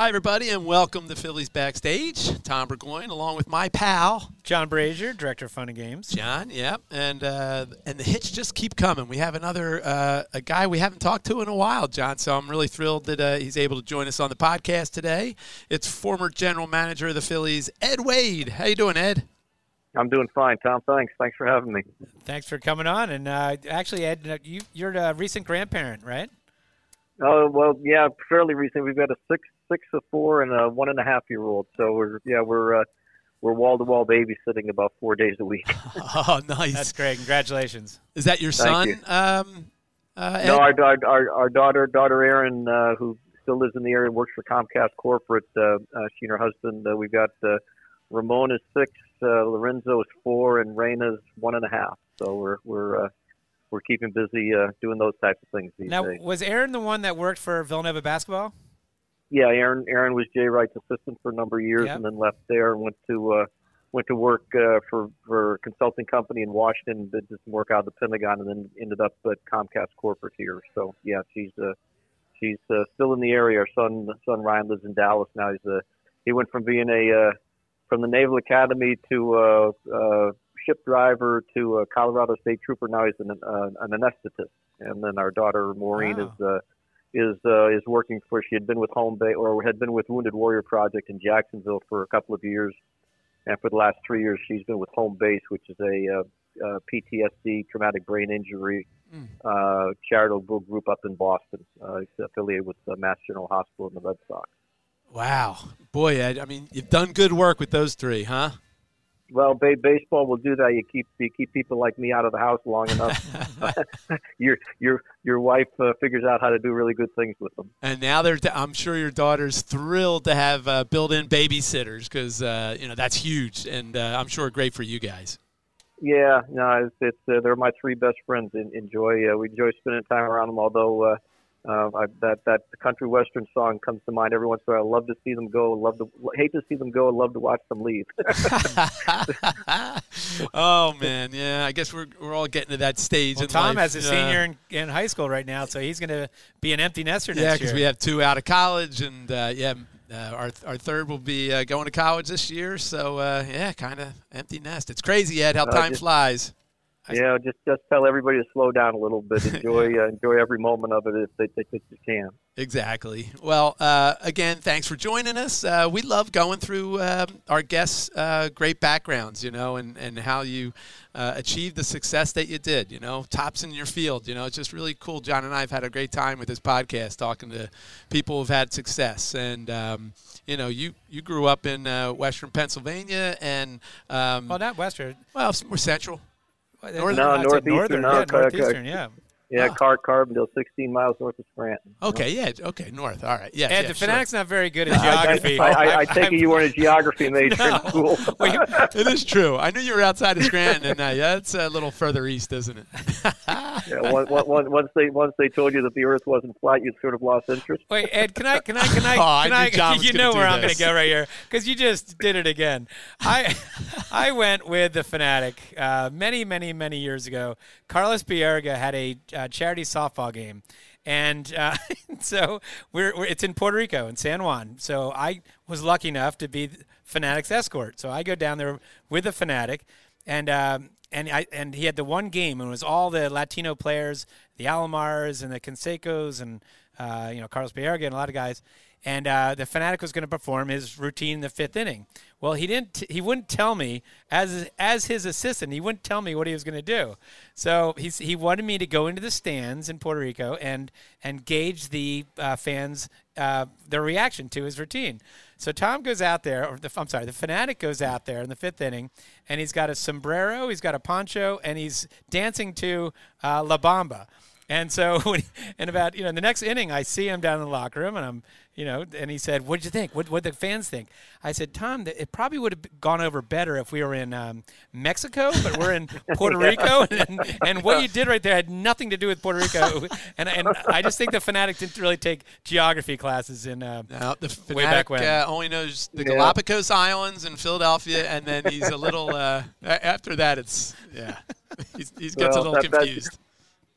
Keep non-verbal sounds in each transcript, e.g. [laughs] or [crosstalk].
Hi, everybody, and welcome to Phillies Backstage. Tom Burgoyne, along with my pal John Brazer, director of Fun and Games. John. Yep, and uh, and the hits just keep coming. We have another uh, a guy we haven't talked to in a while, John. So I'm really thrilled that uh, he's able to join us on the podcast today. It's former general manager of the Phillies, Ed Wade. How you doing, Ed? I'm doing fine, Tom. Thanks. Thanks for having me. Thanks for coming on. And uh, actually, Ed, you, you're a recent grandparent, right? Oh well, yeah, fairly recent. We've got a six, six, a four, and a one and a half year old. So we're yeah, we're uh, we're wall to wall babysitting about four days a week. [laughs] oh, nice. That's great. Congratulations. Is that your son? you. Um, uh, no, Ed? our, our our daughter, daughter Erin, uh, who still lives in the area, works for Comcast corporate. Uh, uh, she and her husband. Uh, we've got uh, Ramon is six, uh, Lorenzo is four, and Reina's one and a half. So we're we're uh, we're keeping busy uh, doing those types of things these Now, days. was Erin the one that worked for Villanova basketball? Yeah, Erin Erin was Jay Wright's assistant for a number of years, Yep. and then left there and went to uh, went to work uh, for for a consulting company in Washington. Did some work out of the Pentagon, and then ended up at Comcast corporate here. So yeah, she's uh, she's uh, still in the area. Our son son Ryan lives in Dallas now. He's uh, he went from being a uh, from the Naval Academy to uh, uh, ship driver to a Colorado State Trooper. Now he's an uh, an anesthetist, and then our daughter Maureen Wow. is. Uh, is uh, is working for. She had been with Home Bay or had been with Wounded Warrior Project in Jacksonville for a couple of years, and for the last three years she's been with Home Base, which is a uh, uh, PTSD, traumatic brain injury Mm. uh, charitable group up in Boston. Uh, affiliated with uh, Mass General Hospital and the Red Sox. Wow, boy, Ed. I mean, you've done good work with those three, huh? Well, ba- baseball will do that. You keep you keep people like me out of the house long enough. [laughs] [laughs] your your your wife uh, figures out how to do really good things with them. And now they're. I'm sure your daughter's thrilled to have uh, built-in babysitters because uh, you know that's huge, and uh, I'm sure great for you guys. Yeah, no, it's, it's uh, they're my three best friends. En- enjoy uh, we enjoy spending time around them. Although uh, I, that that country western song comes to mind every once in a while. I love to see them go. Love to hate to see them go. Love to watch them leave. [laughs] [laughs] oh man, yeah. I guess we're we're all getting to that stage. Well, in Tom life. has a Uh, senior in, in high school right now, so he's going to be an empty nester Yeah, next because we have two out of college, and uh, yeah, uh, our our third will be uh, going to college this year. So uh, yeah, kind of empty nest. It's crazy, Ed, how Uh, time just- flies. I- yeah, just just tell everybody to slow down a little bit. [laughs] Enjoy uh, enjoy every moment of it if they, if they can. Exactly. Well, uh, again, thanks for joining us. Uh, we love going through um, our guests' uh, great backgrounds, you know, and, and how you uh, achieved the success that you did, you know, tops in your field. You know, it's just really cool. John and I have had a great time with this podcast talking to people who've had success. And, um, you know, you, you grew up in uh, Western Pennsylvania and, um, well, not Western. well, more central. Northern, No, I'd northeastern, northern, no, yeah, Car- northeastern, yeah. Yeah, Ah. Car Carbondale, 16 miles north of Scranton. Okay, yeah, okay, north. All right. yeah. Ed, yeah, the sure. Phanatic's not very good at [laughs] I, I, geography. I, I, I I'm- take it you weren't a geography [laughs] major in school. [laughs] Well, you- it is true. I knew you were outside of Scranton, and uh, yeah, it's a little further east, isn't it? Yeah, once, once, once they once they told you that the Earth wasn't flat, you sort of lost interest. Wait, Ed, can I, can I, can I, [laughs] Oh, I can knew I, you know do where I'm going to go right here because you just did it again. I, [laughs] I went with the Phanatic uh, many, many, many years ago. Carlos Baerga had a uh, charity softball game, and uh, [laughs] so we're, we're it's in Puerto Rico in San Juan. So I was lucky enough to be Phanatic's escort. So I go down there with the Phanatic, and. Um, and I and he had the one game, and it was all the Latino players, the Alomars and the Cansecos, and uh, you know Carlos Baerga and a lot of guys. And uh, the Phanatic was going to perform his routine in the fifth inning. Well, he didn't. He wouldn't tell me as as his assistant. He wouldn't tell me what he was going to do. So he's, he wanted me to go into the stands in Puerto Rico and and gauge the uh, fans uh, their reaction to his routine. So Tom goes out there, or the, I'm sorry, the Phanatic goes out there in the fifth inning, and he's got a sombrero, he's got a poncho, and he's dancing to uh, La Bamba. And so, [laughs] when, and about you know, in the next inning, I see him down in the locker room, and I'm, you know, and he said, "What'd you think? What what the fans think?" I said, "Tom, it probably would have gone over better if we were in um, Mexico, but we're in [laughs] Puerto Rico, and, and what you did right there had nothing to do with Puerto Rico." [laughs] And and I just think the Phanatic didn't really take geography classes in. Uh, Now, the Way back when. uh, only knows the Yeah. Galapagos Islands and Philadelphia, and then he's a little. Uh, after that, it's yeah, he's, he gets a little that- confused. that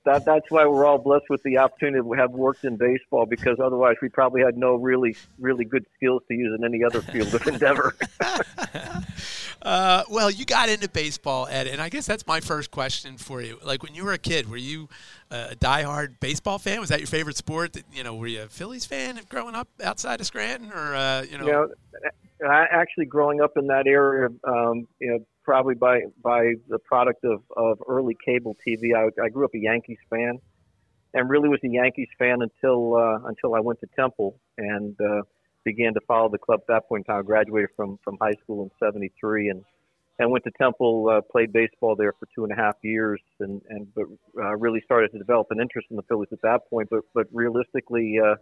that's why we're all blessed with the opportunity to have worked in baseball because otherwise we probably had no really really good skills to use in any other field of endeavor. [laughs] [laughs] uh, well, you got into baseball, Ed, and I guess that's my first question for you. Like when you were a kid, were you a diehard baseball fan? Was that your favorite sport? You know, were you a Phillies fan growing up outside of Scranton, or uh, you know? You know, actually growing up in that area, um, you know, probably by by the product of, of early cable TV. I, I grew up a Yankees fan, and really was a Yankees fan until uh, until I went to Temple and uh, began to follow the club. At that point in time, I graduated from from high school in '73 and and went to Temple, uh, played baseball there for two and a half years, and and but uh, really started to develop an interest in the Phillies at that point. But but realistically, uh,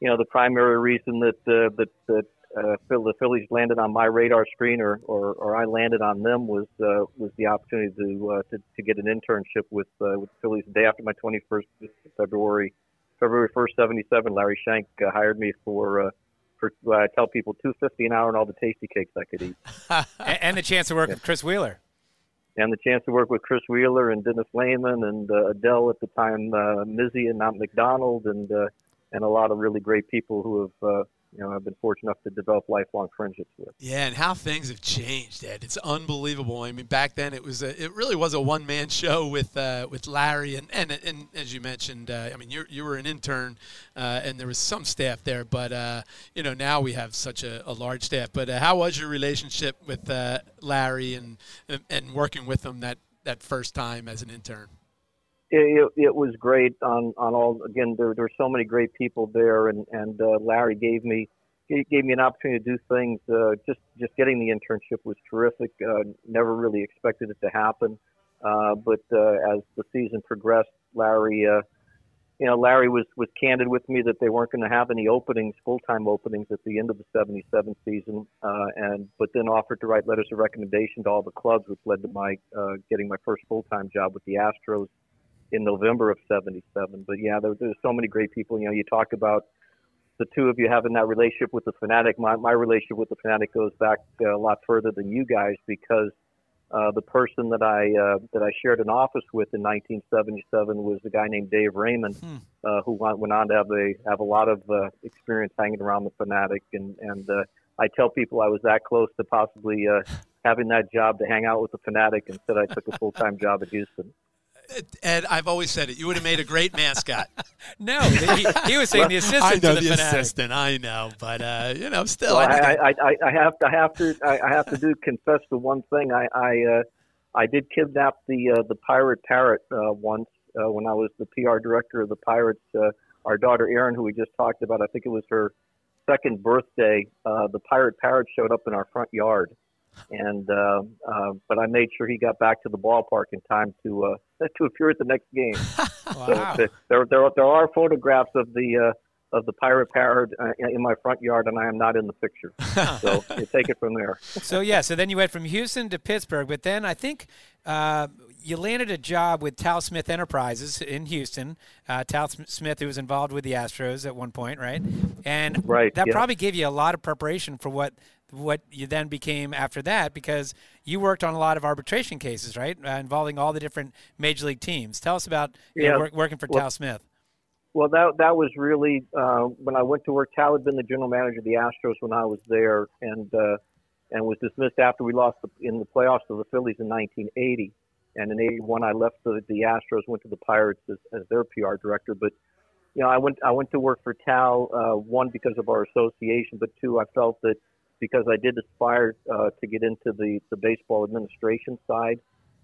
you know, the primary reason that uh, that that uh, the Phillies landed on my radar screen, or, or, or I landed on them, was uh, was the opportunity to, uh, to to get an internship with uh, with the Phillies. The day after my 21st February February 1st, 77, Larry Shenk uh, hired me for. Uh, for, uh, I tell people two fifty an hour and all the Tastykakes I could eat, [laughs] and the chance to work yeah. with Chris Wheeler, and the chance to work with Chris Wheeler and Dennis Lehman and uh, Adele at the time, uh, Mizzy and Mount McDonald, and uh, and a lot of really great people who have uh, you know I've been fortunate enough to develop lifelong friendships with. Yeah, and how things have changed, Ed. It's unbelievable. I mean, back then it was a, it really was a one man show with uh, with Larry and, and and as you mentioned, uh, I mean you you were an intern uh, and there was some staff there, but uh, you know now we have such a, a large staff. But uh, how was your relationship with uh, Larry and and working with him that that first time as an intern? It, it, was great on, on all again there there were so many great people there and and uh, Larry gave me gave me an opportunity to do things uh, just just getting the internship was terrific. Uh, never really expected it to happen. Uh, but uh, as the season progressed Larry uh, you know Larry was was candid with me that they weren't going to have any openings full time openings at the end of the 77 season uh, and but then offered to write letters of recommendation to all the clubs which led to my uh, getting my first full time job with the Astros in November of '77. But yeah, there, there's so many great people. You know, you talk about the two of you having that relationship with the Phanatic. My my relationship with the Phanatic goes back uh, a lot further than you guys because uh, the person that I uh, that I shared an office with in 1977 was a guy named Dave Raymond, hmm. uh, who went on to have a have a lot of uh, experience hanging around the Phanatic, and and uh, I tell people I was that close to possibly uh, having that job to hang out with the Phanatic, instead I took a full time job at Houston. Ed, I've always said it. You would have made a great mascot. [laughs] no, he, he, was saying the assistant. I know the, the assistant. I know, but uh, you know, still. Well, I, I, I, I, have to, I have to, I have to do confess to one thing. I, I, uh, I did kidnap the uh, the pirate parrot uh, once uh, when I was the PR director of the Pirates. Uh, our daughter Erin, who we just talked about, I think it was her second birthday. Uh, the pirate parrot showed up in our front yard and uh, uh, but I made sure he got back to the ballpark in time to uh, [laughs] to appear at the next game. [laughs] wow. So there, there, there are photographs of the uh, of the pirate parrot uh, in my front yard, and I am not in the picture. [laughs] so you take it from there. so yeah, so then you went from Houston to Pittsburgh, but then I think uh, you landed a job with Tal Smith Enterprises in Houston. Uh, Tal Smith, who was involved with the Astros at one point, right? And right, that yeah. probably gave you a lot of preparation for what what you then became after that because you worked on a lot of arbitration cases, right, uh, involving all the different major league teams. Tell us about yeah. know, work, working for well, Tal Smith. Well, that that was really uh, when I went to work. Tal had been the general manager of the Astros when I was there, and uh, and was dismissed after we lost the, in the playoffs to the Phillies in 1980. And in '81, I left the, the Astros, went to the Pirates as, as their PR director. But you know, I went I went to work for Tal uh, one because of our association, but two, I felt that because I did aspire uh, to get into the, the baseball administration side.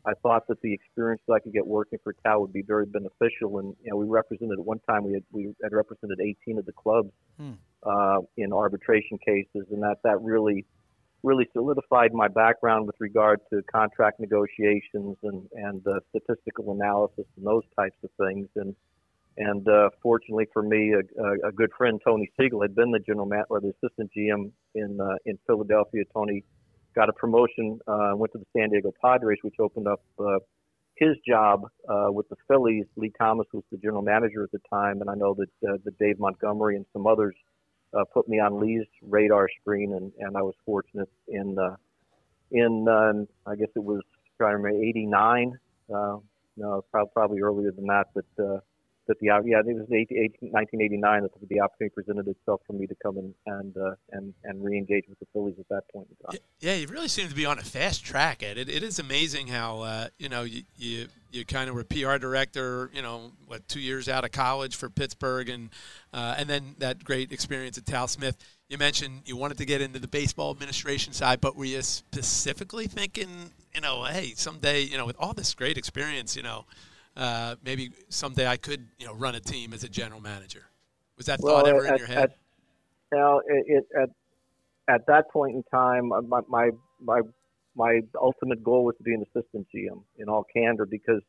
I thought that the experience that I could get working for Tal would be very beneficial. And you know, we represented at one time we had we had represented 18 of the clubs hmm. uh, in arbitration cases, and that that really really solidified my background with regard to contract negotiations and and uh, statistical analysis and those types of things. And and uh, fortunately for me, a, a, good friend Tony Siegle had been the general man or the assistant GM in uh, in Philadelphia. Tony got a promotion, uh, went to the San Diego Padres, which opened up uh, his job uh, with the Phillies. Lee Thomas was the general manager at the time, and I know that uh, that Dave Montgomery and some others put me on Lee's radar screen, and, and I was fortunate in in uh, I guess it was trying to remember '89. Uh, no, probably probably earlier than that. But uh, that the yeah, it was 1989 that the opportunity presented itself for me to come in and uh, and and re-engage with the Phillies at that point in time. Yeah, you really seem to be on a fast track. It, it is amazing how uh, you know you, you you kind of were PR director, you know, what two years out of college for Pittsburgh, and uh, and then that great experience at Tal Smith. You mentioned you wanted to get into the baseball administration side, but were you specifically thinking, you know, hey, someday, you know, with all this great experience, you know uh, maybe someday I could, you know, run a team as a general manager. Was that well, thought ever at, in your head? At, well, it, it, at at that point in time, uh, my, my my my ultimate goal was to be an assistant GM in all candor because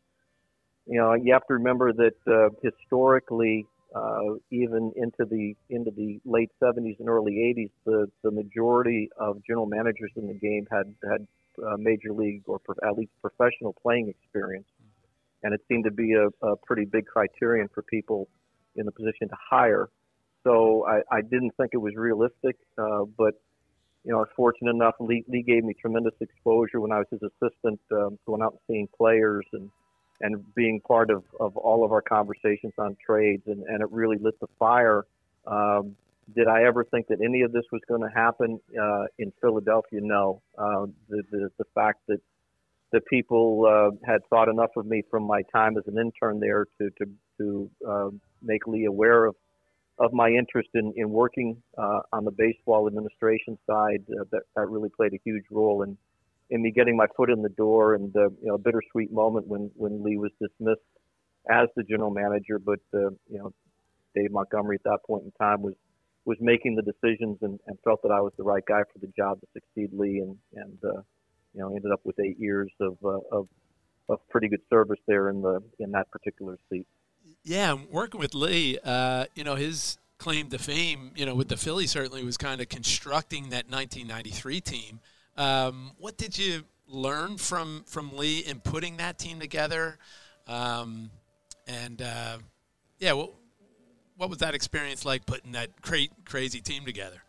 you know you have to remember that uh, historically, uh, even into the into the late 70s and early 80s, the the majority of general managers in the game had had uh, major league or pro- at least professional playing experience and it seemed to be a, a pretty big criterion for people in the position to hire. So I, I didn't think it was realistic, uh, but you know, I was fortunate enough. Lee, Lee gave me tremendous exposure when I was his assistant, um, going out and seeing players and and being part of, of all of our conversations on trades, and, and it really lit the fire. Um, did I ever think that any of this was going to happen uh, in Philadelphia? No. Uh, the, the the fact that the people uh, had thought enough of me from my time as an intern there to to to uh, make Lee aware of of my interest in in working uh, on the baseball administration side. Uh, that that really played a huge role in in me getting my foot in the door and uh, you know a bittersweet moment when when Lee was dismissed as the general manager, but uh, you know Dave Montgomery at that point in time was was making the decisions and, and felt that I was the right guy for the job to succeed Lee and and you know, ended up with eight years of, uh, of, of pretty good service there in the in that particular seat. Yeah, working with Lee, uh, you know, his claim to fame, you know, with the Phillies certainly was kind of constructing that 1993 team. Um, what did you learn from from Lee in putting that team together? Um, and uh, yeah, what, what was that experience like putting that cra- crazy team together?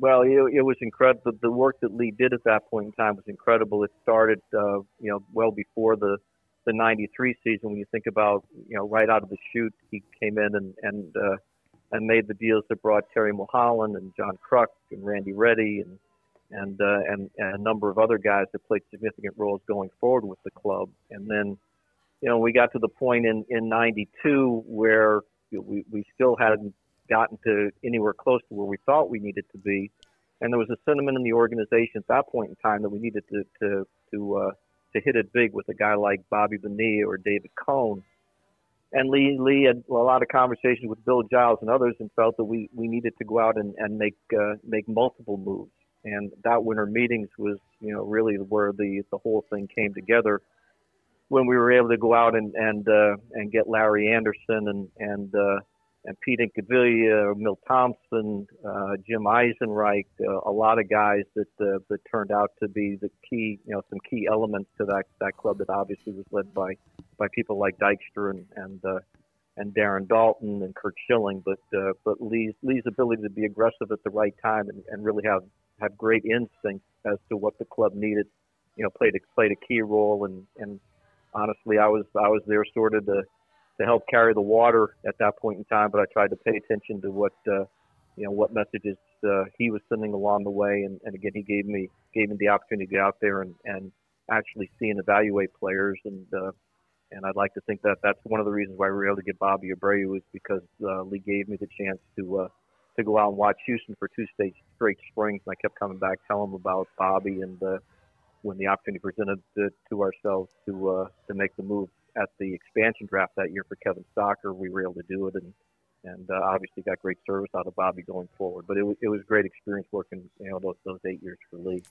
Well, it, it was incredible. The work that Lee did at that point in time was incredible. It started, uh, you know, well before the the '93 season. When you think about, you know, right out of the chute, he came in and and uh, and made the deals that brought Terry Mulholland and John Kruk and Randy Ready and and, uh, and and a number of other guys that played significant roles going forward with the club. And then, you know, we got to the point in in '92 where we we still hadn't gotten to anywhere close to where we thought we needed to be. And there was a sentiment in the organization at that point in time that we needed to to to uh, to hit it big with a guy like Bobby Bonilla or David Cone. And Lee Lee had a lot of conversations with Bill Giles and others, and felt that we, we needed to go out and and make uh, make multiple moves. And that winter meetings was you know really where the the whole thing came together when we were able to go out and and uh, and get Larry Andersen and and uh, and Pete Incaviglia, Milt Thompson, uh, Jim Eisenreich, uh, a lot of guys that uh, that turned out to be the key, you know, some key elements to that that club that obviously was led by by people like Dykstra and and uh, and Darren Daulton and Curt Schilling, but uh, but Lee's Lee's ability to be aggressive at the right time and, and really have have great instinct as to what the club needed, you know, played a, played a key role. And and honestly, I was I was there sort of to to help carry the water at that point in time. But I tried to pay attention to what uh, you know what messages uh, he was sending along the way, and, and again, he gave me gave me the opportunity to get out there and, and actually see and evaluate players. And uh, and I'd like to think that that's one of the reasons why we were able to get Bobby Abreu was because uh, Lee gave me the chance to uh, to go out and watch Houston for two straight straight springs, and I kept coming back, telling him about Bobby, and uh, when the opportunity presented to, to ourselves to uh, to make the move at the expansion draft that year for Kevin Stocker, we were able to do it, and and uh, obviously got great service out of Bobby going forward. But it, was, it was great experience working, you know, those, those eight years for Lee.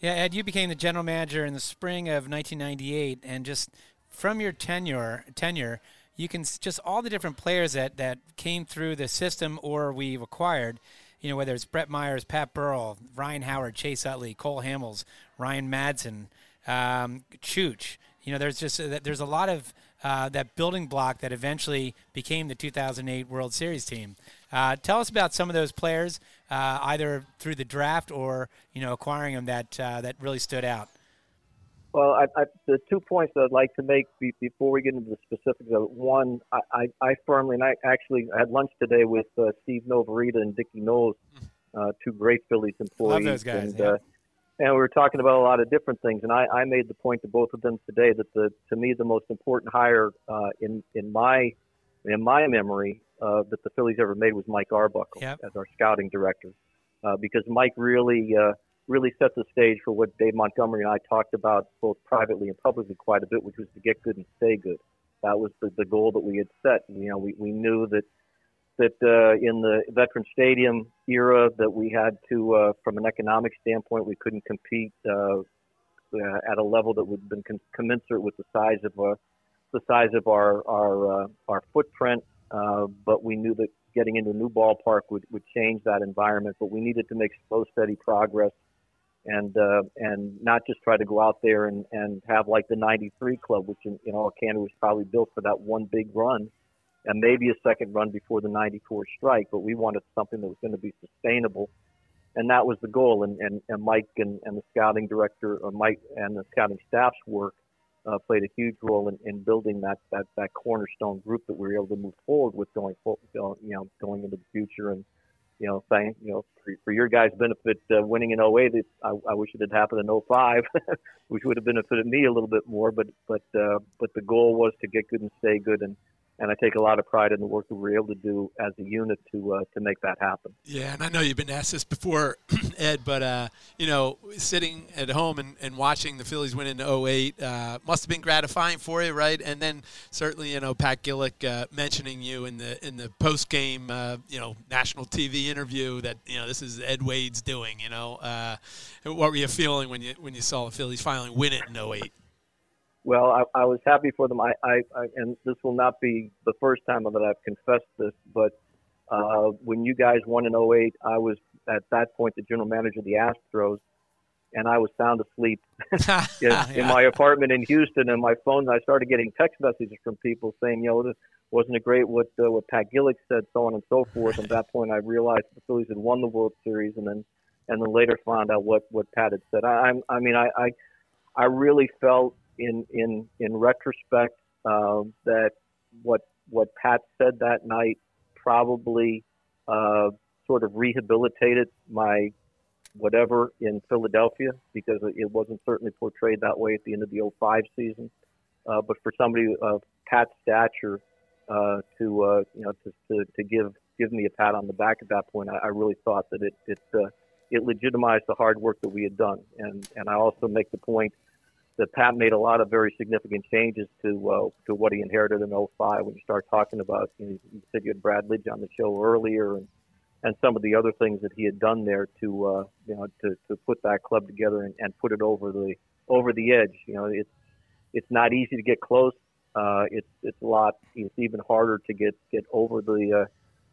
Yeah, Ed, you became the general manager in the spring of 1998, and just from your tenure, tenure, you can just all the different players that that came through the system or we've acquired. You know, whether it's Brett Myers, Pat Burrell, Ryan Howard, Chase Utley, Cole Hamels, Ryan Madson, um, Chooch. You know, there's just uh, there's a lot of uh, that building block that eventually became the 2008 World Series team. Uh, tell us about some of those players, uh, either through the draft or you know acquiring them that uh, that really stood out. Well, I, I, the two points that I'd like to make be, before we get into the specifics of it. One, I, I, I firmly, and I actually had lunch today with uh, Steve Noworyta and Dickie Noles, uh, two great Phillies employees. Love those guys. And, yeah. And we were talking about a lot of different things. And I, I made the point to both of them today that the, to me, the most important hire uh, in in my in my memory uh, that the Phillies ever made was Mike Arbuckle Yep. as our scouting director, uh, because Mike really uh, really set the stage for what Dave Montgomery and I talked about both privately and publicly quite a bit, which was to get good and stay good. That was the, the goal that we had set. You know, we, we knew that that uh, in the Veteran Stadium era that we had to, uh, from an economic standpoint, we couldn't compete uh, uh, at a level that would have been com- commensurate with the size of uh, the size of our our uh, our footprint. But we knew that getting into a new ballpark would, would change that environment. But we needed to make slow, steady progress, and and not just try to go out there and, and have like the '93 club, which in, in all candor was probably built for that one big run and maybe a second run before the 94 strike, but we wanted something that was going to be sustainable. And that was the goal. And, and, and Mike and, and the scouting director, or Mike and the scouting staff's work uh, played a huge role in, in building that, that, that cornerstone group that we were able to move forward with going, you know, going into the future. And, you know, saying, you know, for, for your guys' benefit, uh, winning in 08, it, I, I wish it had happened in 05, [laughs] which would have benefited me a little bit more. But, but, uh, but the goal was to get good and stay good. And, and I take a lot of pride in the work that we were able to do as a unit to uh, to make that happen. Yeah, and I know you've been asked this before, [clears throat] Ed, but uh, you know, sitting at home and, and watching the Phillies win in 08 uh, must have been gratifying for you, right? And then certainly, you know, Pat Gillick uh, mentioning you in the in the post game, uh, you know, national TV interview that you know this is Ed Wade's doing. You know, uh, what were you feeling when you when you saw the Phillies finally win it in 08? Well, I, I was happy for them. I, I, I, and this will not be the first time that I've confessed this, but uh, when you guys won in 08, I was at that point the general manager of the Astros, and I was sound asleep [laughs] [laughs] in, Yeah. in my apartment in Houston. And my phone, I started getting text messages from people saying, you know, this wasn't it great what uh, what Pat Gillick said, so on and so forth. And at that point, I realized the Phillies had won the World Series, and then and then later found out what what Pat had said. I, I'm, I mean, I, I I really felt in in in retrospect uh, that what what Pat said that night probably uh, sort of rehabilitated my whatever in Philadelphia because it wasn't certainly portrayed that way at the end of the 05 season. Uh, but for somebody of Pat's stature uh, to uh, you know to, to, to give give me a pat on the back at that point, I, I really thought that it it uh, it legitimized the hard work that we had done, and and I also make the point that Pat made a lot of very significant changes to uh, to what he inherited in 05. When you start talking about, you, know, you said you had Brad Lidge on the show earlier, and and some of the other things that he had done there to uh, you know to, to put that club together and, and put it over the over the edge. You know, it's it's not easy to get close. Uh, it's it's a lot. It's even harder to get get over the uh,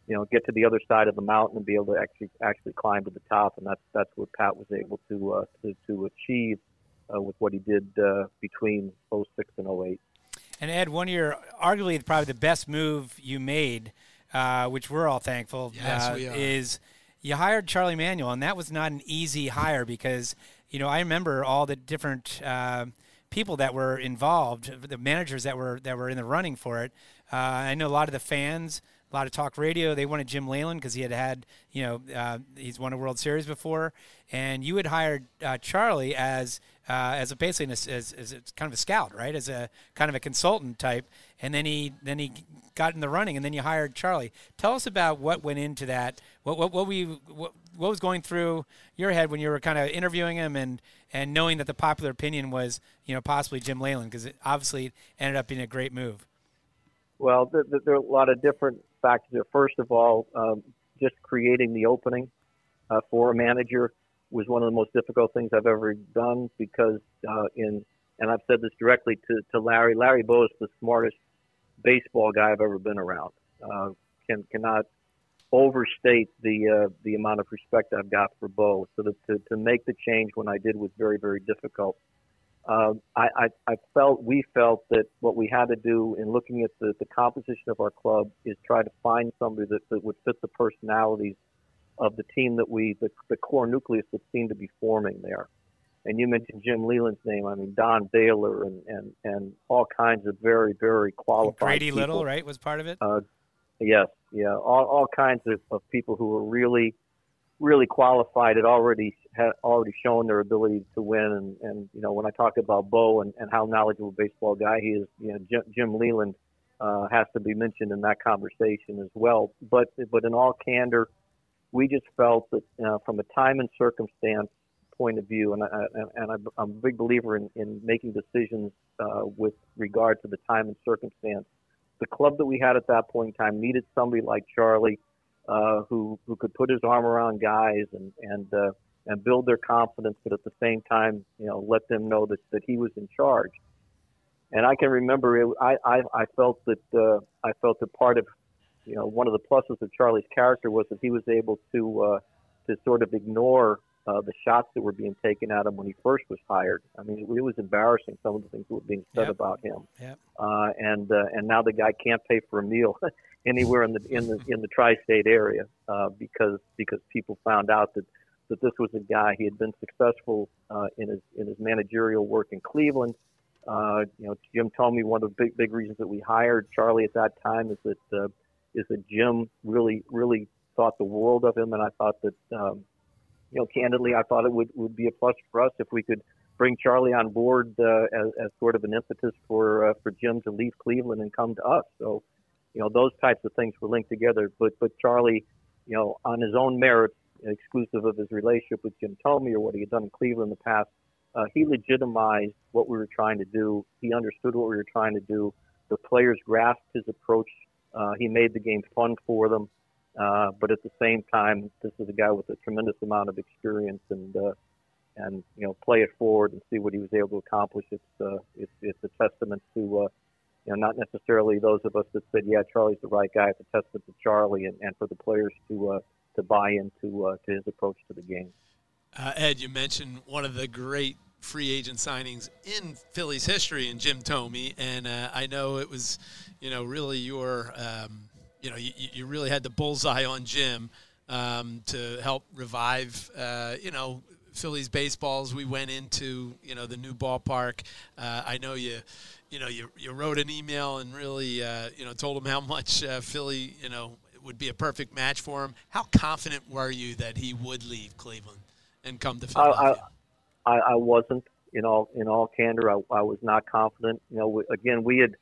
you know get to the other side of the mountain and be able to actually actually climb to the top. And that's that's what Pat was able to uh, to to achieve with what he did uh, between 06 and 08. And Ed, one of your arguably probably the best move you made, uh, which we're all thankful, Yes, uh, we are. is you hired Charlie Manuel, and that was not an easy hire because you know I remember all the different uh, people that were involved, the managers that were that were in the running for it. Uh, I know a lot of the fans. A lot of talk radio. They wanted Jim Leyland because he had had, you know, uh, he's won a World Series before, and you had hired uh, Charlie as uh, as a basically as, as, as kind of a scout, right? As a kind of a consultant type, and then he then he got in the running, and then you hired Charlie. Tell us about what went into that. What what what we what, what was going through your head when you were kind of interviewing him and and knowing that the popular opinion was you know possibly Jim Leyland because it obviously ended up being a great move. Well, there, there- there are a lot of different factors. First of all, um, just creating the opening uh, for a manager was one of the most difficult things I've ever done because uh, in and I've said this directly to, to Larry. Larry Bowa is the smartest baseball guy I've ever been around. Uh, can cannot overstate the uh, the amount of respect I've got for Bo. So to, to to make the change when I did was very very difficult. Um, I, I, I felt we felt that what we had to do in looking at the, the composition of our club is try to find somebody that, that would fit the personalities of the team that we the, the core nucleus that seemed to be forming there. and you mentioned Jim Leyland's name. I mean Don Baylor and and and all kinds of very very qualified. Grady people. Little, right, was part of it. Uh, yes, yeah, all all kinds of, of people who were really really qualified had already had already shown their ability to win. And, and you know, when I talk about Bo and, and how knowledgeable a baseball guy he is, you know, Jim, Jim Leyland uh, has to be mentioned in that conversation as well. But but in all candor, we just felt that uh, from a time and circumstance point of view, and, I, and I'm a big believer in, in making decisions uh, with regard to the time and circumstance. The club that we had at that point in time needed somebody like Charlie uh, who who could put his arm around guys and and uh, and build their confidence, but at the same time, you know, let them know that that he was in charge. And I can remember, it, I, I I felt that uh, I felt that part of, you know, one of the pluses of Charlie's character was that he was able to uh, to sort of ignore uh, the shots that were being taken at him when he first was hired. I mean, it, it was embarrassing some of the things that were being said Yep. about him. Yep. Uh, and uh, and now the guy can't pay for a meal [laughs] anywhere in the in the in the tri-state area uh, because because people found out that that this was a guy he had been successful uh, in his in his managerial work in Cleveland. Uh, you know, Jim told me one of the big big reasons that we hired Charlie at that time is that uh, is that Jim really really thought the world of him, and I thought that um, you know candidly I thought it would would be a plus for us if we could bring Charlie on board uh, as, as sort of an impetus for uh, for Jim to leave Cleveland and come to us. So you know those types of things were linked together. But but Charlie, you know, on his own merits, exclusive of his relationship with Jim Thome or what he had done in Cleveland in the past, uh, he legitimized what we were trying to do. He understood what we were trying to do. The players grasped his approach. Uh, he made the game fun for them. Uh, but at the same time, this is a guy with a tremendous amount of experience and uh, and you know play it forward and see what he was able to accomplish. It's uh, it's, it's a testament to uh, you know, not necessarily those of us that said, yeah, Charlie's the right guy. It's a testament to Charlie and, and for the players to uh, to buy into uh, to his approach to the game. Uh, Ed, you mentioned one of the great free agent signings in Philly's history in Jim Thome, and uh, I know it was, you know, really your, um, you know, you, you really had the bullseye on Jim um, to help revive, uh, you know, Phillies baseballs. We went into, you know, the new ballpark. Uh, I know you, you know, you, you wrote an email and really, uh, you know, told him how much uh, Philly, you know, would be a perfect match for him. How confident were you that he would leave Cleveland and come to Philadelphia? I, I wasn't in all in all candor. I, I was not confident. You know, we, again, we had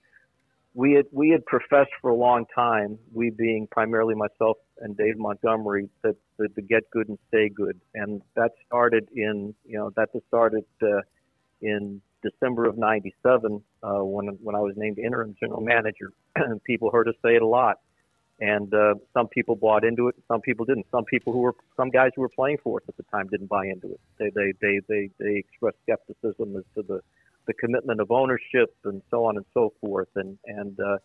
we had we had professed for a long time, we being primarily myself and Dave Montgomery, that, the, get good and stay good, and that started in you know that started uh, in December of '97 uh, when when I was named interim general manager. [clears throat] people heard us say it a lot, and uh, some people bought into it, some people didn't. Some people who were some guys who were playing for us at the time didn't buy into it. They they they they, they expressed skepticism as to the the commitment of ownership and so on and so forth. And and uh,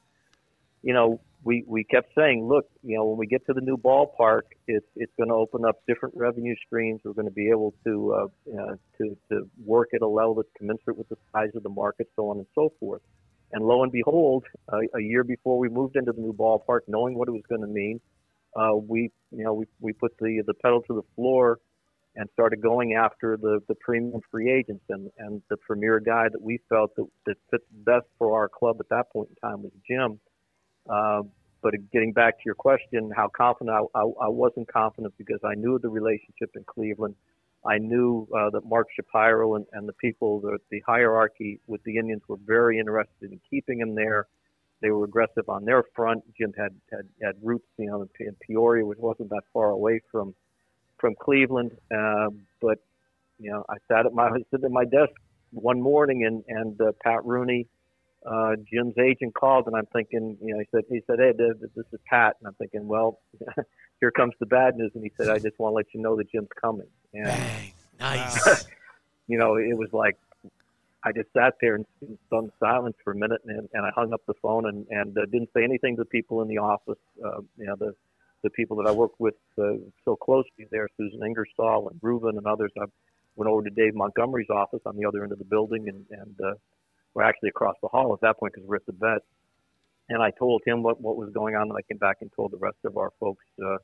you know, we we kept saying, look, you know, when we get to the new ballpark, it's it's going to open up different revenue streams. We're going to be able to uh, uh, to to work at a level that's commensurate with the size of the market, so on and so forth. And lo and behold, a year before we moved into the new ballpark, knowing what it was going to mean, uh, we you know we we put the the pedal to the floor and started going after the, the premium free agents and, and the premier guy that we felt that, that fit best for our club at that point in time was Jim. Uh, but getting back to your question, how confident I, I, I wasn't confident because I knew the relationship in Cleveland. I knew uh, that Mark Shapiro and, and the people, the, the hierarchy with the Indians were very interested in keeping him there. They were aggressive on their front. Jim had, had, had roots, you know, in, Peoria, which wasn't that far away from from Cleveland. Uh, but you know, I sat at my [laughs] sat at my desk one morning, and and uh, Pat Rooney, uh, Jim's agent, called, and I'm thinking, you know, he said he said, hey, this is Pat, and I'm thinking, well, [laughs] here comes the bad news, and he said, I just want to let you know that Jim's coming, and Bang. Nice. [laughs] you know, it was like. I just sat there in, in stunned silence for a minute, and, and I hung up the phone and, and uh, didn't say anything to the people in the office. Uh, you know, the the people that I work with uh, so closely there, Susan Ingersoll and Ruben and others. I went over to Dave Montgomery's office on the other end of the building, and, and uh, we're actually across the hall at that point because we're at the vet. And I told him what, what was going on, and I came back and told the rest of our folks uh,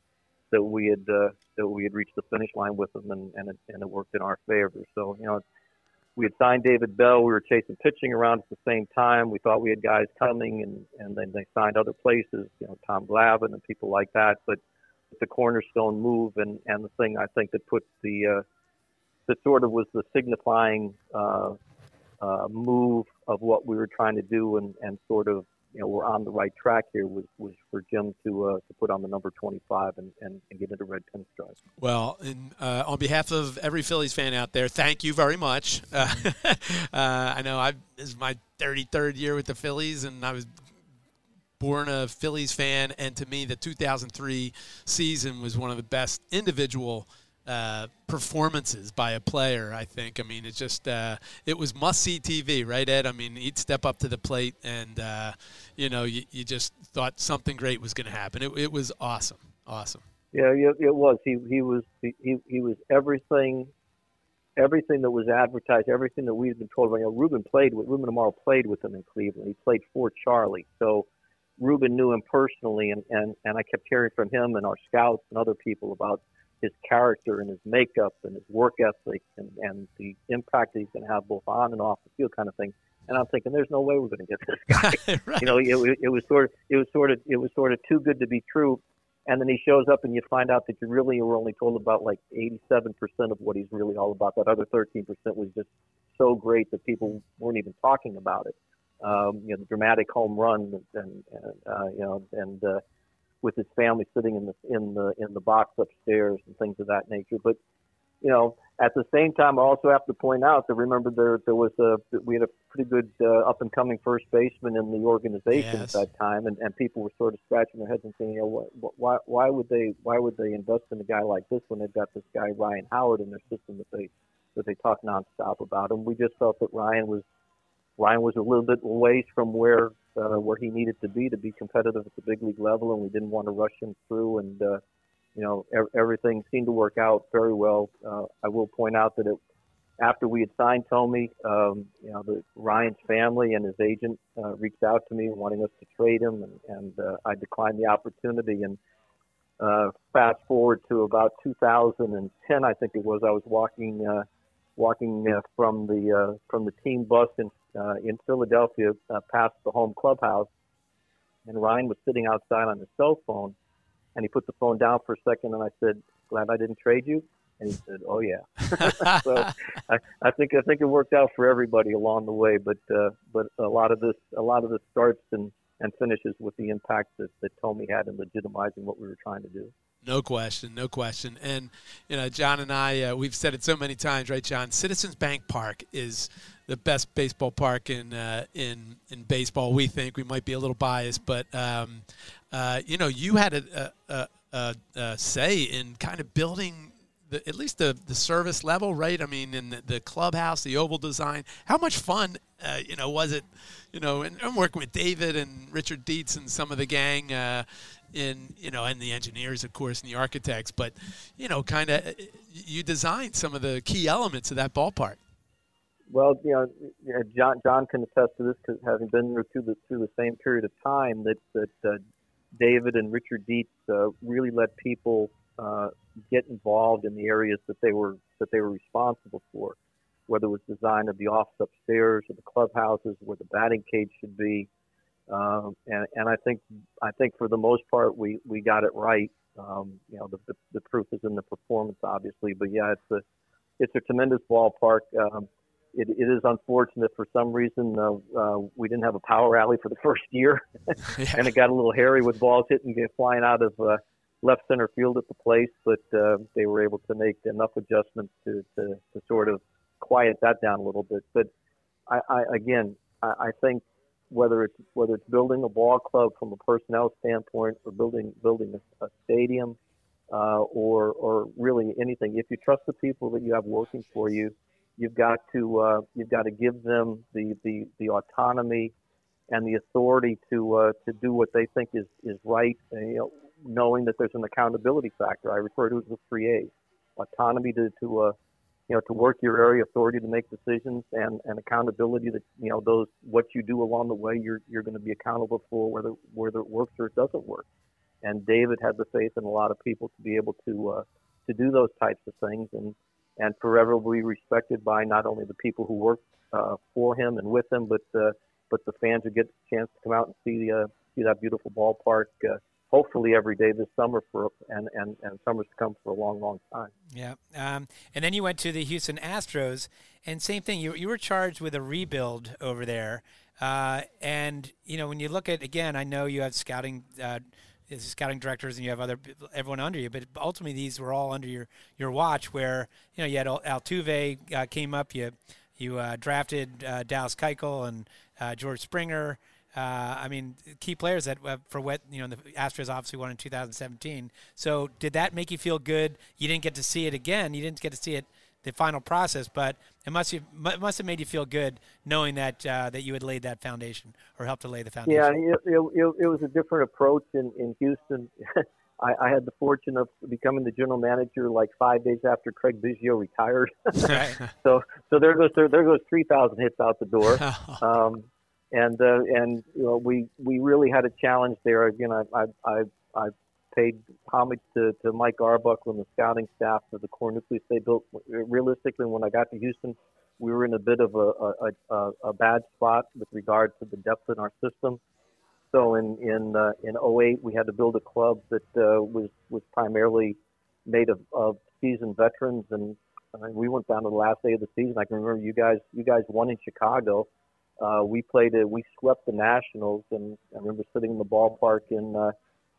that we had uh, that we had reached the finish line with them, and and it, and it worked in our favor. So you know, we had signed David Bell. We were chasing pitching around at the same time. We thought we had guys coming, and and then they signed other places, you know, Tom Glavine and people like that. But the cornerstone move and and the thing I think that put the uh, that sort of was the signifying uh, uh, move of what we were trying to do, and and sort of you know we're on the right track here was was for Jim to uh, to put on the number 25 and, and, and get into red pinstripes. Well, in, uh, on behalf of every Phillies fan out there, thank you very much. [laughs] Uh, I know I this is my 33rd year with the Phillies, and I was born a Phillies fan, and to me, the 2003 season was one of the best individual uh, performances by a player. I think. I mean, it just uh, it was must see TV, right, Ed? I mean, he'd step up to the plate, and uh, you know, you, you just thought something great was going to happen. It, it was awesome, awesome. Yeah, it was. He he was he he was everything, everything that was advertised, everything that we had been told. About. You know, Ruben played with Ruben Amaro played with him in Cleveland. He played for Charlie, so. Ruben knew him personally, and, and, and I kept hearing from him and our scouts and other people about his character and his makeup and his work ethic and, and the impact that he's going to have both on and off the field kind of thing. And I'm thinking, there's no way we're going to get this [laughs] guy. right. [laughs] You know, it, it was sort of, it was sort of, it was sort of too good to be true. And then he shows up, and you find out that you really were only told about like 87% of what he's really all about. That other 13% was just so great that people weren't even talking about it. Um, you know, the dramatic home run, and, and uh, you know, and uh, with his family sitting in the in the in the box upstairs and things of that nature. But you know, at the same time, I also have to point out that remember there there was a we had a pretty good uh, up and coming first baseman in the organization yes. at that time, and, and people were sort of scratching their heads and saying, you know, what, why why would they why would they invest in a guy like this when they've got this guy Ryan Howard in their system that they that they talk nonstop about, and we just felt that Ryan was Ryan was a little bit ways from where uh, where he needed to be to be competitive at the big league level, and we didn't want to rush him through. And uh, you know, er- everything seemed to work out very well. Uh, I will point out that it, after we had signed Thome, um, you know, the Ryan's family and his agent uh, reached out to me wanting us to trade him, and, and uh, I declined the opportunity. And uh, fast forward to about 2010, I think it was. I was walking. Uh, walking uh, from the uh, from the team bus in uh, in Philadelphia uh, past the home clubhouse, and Ryan was sitting outside on his cell phone, and he put the phone down for a second, and I said, "Glad I didn't trade you." And he said, "Oh yeah." [laughs] so I, I think I think it worked out for everybody along the way, but uh, but a lot of this a lot of this starts and and finishes with the impact that, that Thome had in legitimizing what we were trying to do. No question, no question. And you know, John and I, uh, we've said it so many times, right, John? Citizens Bank Park is the best baseball park in uh, in in baseball. We think we might be a little biased, but um, uh, you know, you had a, a, a, a, say in kind of building. The, at least the, the service level, right? I mean, in the, the clubhouse, the oval design. How much fun, uh, you know, was it? You know, and I'm working with David and Richard Dietz and some of the gang uh, in you know and the engineers of course and the architects but you know kind of you designed some of the key elements of that ballpark well you know john john can attest to this because having been through the through the same period of time that that uh, david and richard dietz uh, really let people uh, get involved in the areas that they were that they were responsible for whether it was design of the office upstairs or the clubhouses where the batting cage should be um, and, and I think I think for the most part we, we got it right. Um, you know, the, the, the proof is in the performance, obviously. But yeah, it's a it's a tremendous ballpark. Um, it, it is unfortunate for some reason uh, uh, we didn't have a power alley for the [laughs] first year, [laughs] and it got a little hairy with balls hitting and flying out of uh, left center field at the place. But uh, they were able to make enough adjustments to, to, to sort of quiet that down a little bit. But I, I again, I, I think whether it's whether it's building a ball club from a personnel standpoint or building building a, a stadium uh, or or really anything. If you trust the people that you have working for you, you've got to uh, you've got to give them the, the, the autonomy and the authority to uh, to do what they think is is right. And, you know, knowing that there's an accountability factor. I refer to it as the three A's: autonomy to to uh, you know, to work your area authority to make decisions and, and accountability that, you know, those, what you do along the way, you're, you're going to be accountable for whether, whether it works or it doesn't work. And David had the faith in a lot of people to be able to, uh, to do those types of things. And, and forever be respected by not only the people who work uh, for him and with him, but uh, but the fans who get the chance to come out and see uh, see that beautiful ballpark. Uh, hopefully every day this summer for and and and summers to come for a long, long time. Yeah, um, and then you went to the Houston Astros, and same thing. You you were charged with a rebuild over there, uh, and you know when you look at again, I know you have scouting. Uh, scouting directors and you have other everyone under you, but ultimately these were all under your, your watch. Where you know you had Altuve uh, came up, you you uh, drafted uh, Dallas Keuchel and uh, George Springer. Uh, I mean, key players that uh, for what you know the Astros obviously won in 2017. So did that make you feel good? You didn't get to see it again. You didn't get to see it the final process, but it must have it must have made you feel good knowing that uh, that you had laid that foundation or helped to lay the foundation. Yeah, it, it, it was a different approach in in Houston. [laughs] I, I had the fortune of becoming the general manager like five days after Craig Biggio retired. [laughs] so so there goes there, there goes three thousand hits out the door. [laughs] Um, and uh, and you know we we really had a challenge there. Again, I I I, I paid homage to, to Mike Arbuckle and the scouting staff for the core nucleus they built. Realistically, when I got to Houston, we were in a bit of a a, a, a bad spot with regard to the depth in our system. So in in uh, in 08, we had to build a club that uh, was was primarily made of, of seasoned veterans, and uh, we went down to the last day of the season. I can remember you guys you guys won in Chicago uh, we played it. We swept the Nationals, and I remember sitting in the ballpark in uh,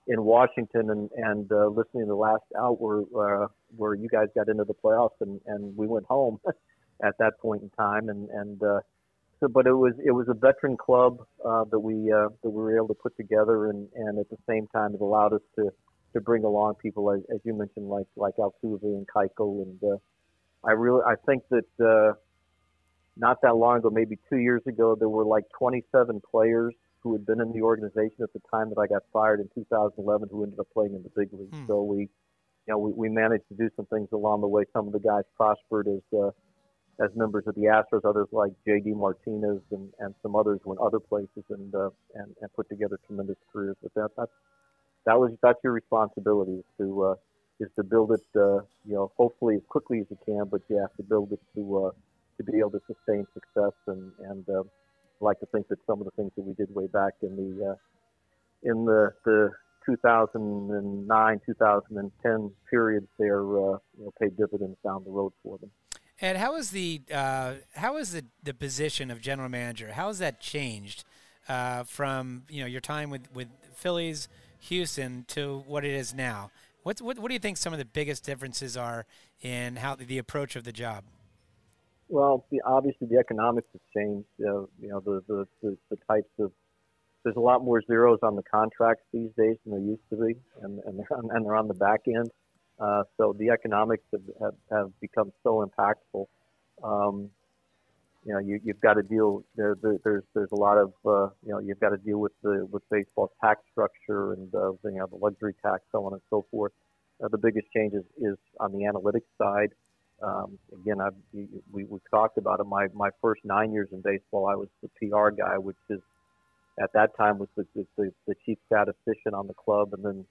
in Washington and and uh, listening to the last out where uh, where you guys got into the playoffs, and and we went home [laughs] at that point in time, and and uh, so but it was it was a veteran club uh, that we uh, that we were able to put together, and and at the same time it allowed us to to bring along people as, as you mentioned like like Altuve and Keuchel, and uh, I really I think that. Uh, not that long ago, maybe two years ago, there were like 27 players who had been in the organization at the time that I got fired in 2011 who ended up playing in the big league. Hmm. So we, you know, we, we managed to do some things along the way. Some of the guys prospered as uh, as members of the Astros. Others like J.D. Martinez and, and some others went other places and uh, and and put together tremendous careers. But that that's that was that's your responsibility is to uh, is to build it. Uh, you know, hopefully as quickly as you can, but you have to build it to uh, to be able to sustain success and and uh, I like to think that some of the things that we did way back in the uh, in the the 2009 2010 periods there uh, you know paid dividends down the road for them. And how is the uh, how is the, the position of general manager? How has that changed uh, from you know your time with with Phillies, Houston to what it is now? What's, what what do you think some of the biggest differences are in how the approach of the job? Well, the, obviously the economics have changed. Uh, you know, the, the, the, the types of there's a lot more zeros on the contracts these days than there used to be, and and they're on, and they're on the back end. Uh, so the economics have, have, have become so impactful. Um, you know, you, you've got to deal. There, there, there's there's a lot of uh, you know you've got to deal with the with baseball's tax structure and uh, you know the luxury tax, so on and so forth. Uh, the biggest change is, is on the analytics side. Um, again, I've, we we talked about it. My my first nine years in baseball, I was the PR guy, which is at that time was the the, the chief statistician on the club, and then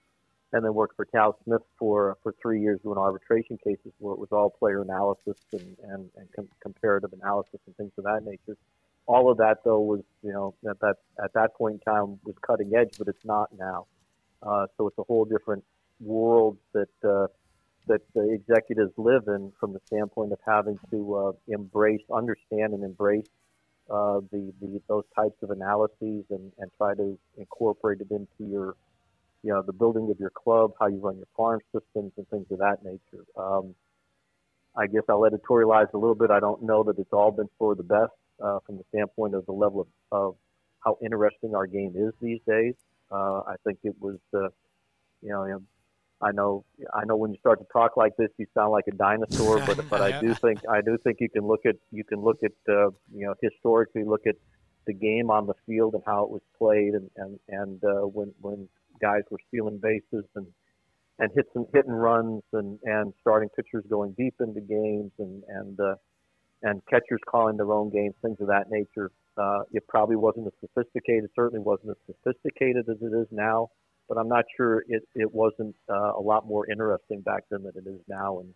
and then worked for Tal Smith for for three years doing arbitration cases where it was all player analysis and and, and com- comparative analysis and things of that nature. All of that though was you know at that at that point in time was cutting edge, but it's not now. Uh, so it's a whole different world that uh, that the executives live in from the standpoint of having to uh, embrace, understand, and embrace uh, the, the those types of analyses and, and try to incorporate it into your, you know, the building of your club, how you run your farm systems, and things of that nature. Um, I guess I'll editorialize a little bit. I don't know that it's all been for the best uh, from the standpoint of the level of, of how interesting our game is these days. Uh, I think it was, uh, you know, you know I know I know when you start to talk like this, you sound like a dinosaur, but [laughs] but I do think I do think you can look at you can look at uh, you know historically look at the game on the field and how it was played, and and and uh, when when guys were stealing bases and and hits and hit and runs and and starting pitchers going deep into games and and uh, and catchers calling their own games, things of that nature. Uh, it probably wasn't as sophisticated. Certainly wasn't as sophisticated as it is now but I'm not sure it, it wasn't uh, a lot more interesting back then than it is now. And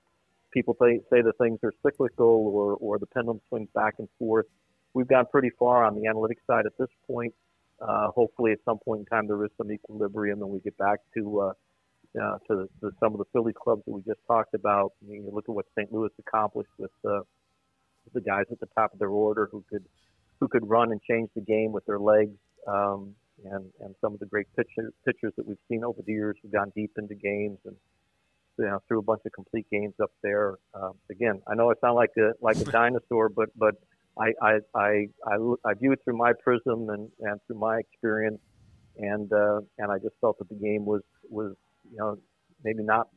people say, say the things are cyclical or, or the pendulum swings back and forth. We've gone pretty far on the analytics side at this point. Uh, hopefully, at some point in time, there is some equilibrium, and we get back to uh, uh, to, to some of the Philly clubs that we just talked about. I mean, you look at what St. Louis accomplished with uh, the guys at the top of their order who could who could run and change the game with their legs, um, and and some of the great pitchers pitchers that we've seen over the years who've gone deep into games and you know threw a bunch of complete games up there. Um, again, I know I sound like a like a [laughs] dinosaur, but but I I, I I I view it through my prism and and through my experience, and uh, and I just felt that the game was was you know maybe not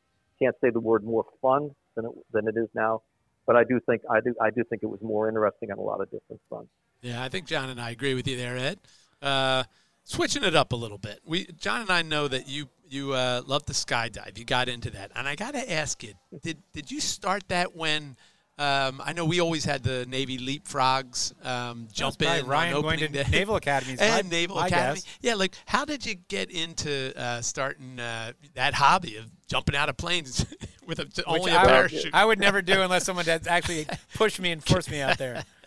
can't say the word more fun than it than it is now, but I do think I do I do think it was more interesting on a lot of different fronts. Yeah, I think John and I agree with you there, Ed. Uh, switching it up a little bit, we John and I know that you you uh, love to skydive. You got into that, and I got to ask you: did did you start that when? Um, I know we always had the Navy leapfrogs um, jump in Ryan going to day. Naval Academy [laughs] and my, Naval my Academy. Guess. Yeah, like how did you get into uh, starting uh, that hobby of jumping out of planes [laughs] with a, only a I parachute? Would, I would never do unless someone had actually pushed me and forced me out there [laughs]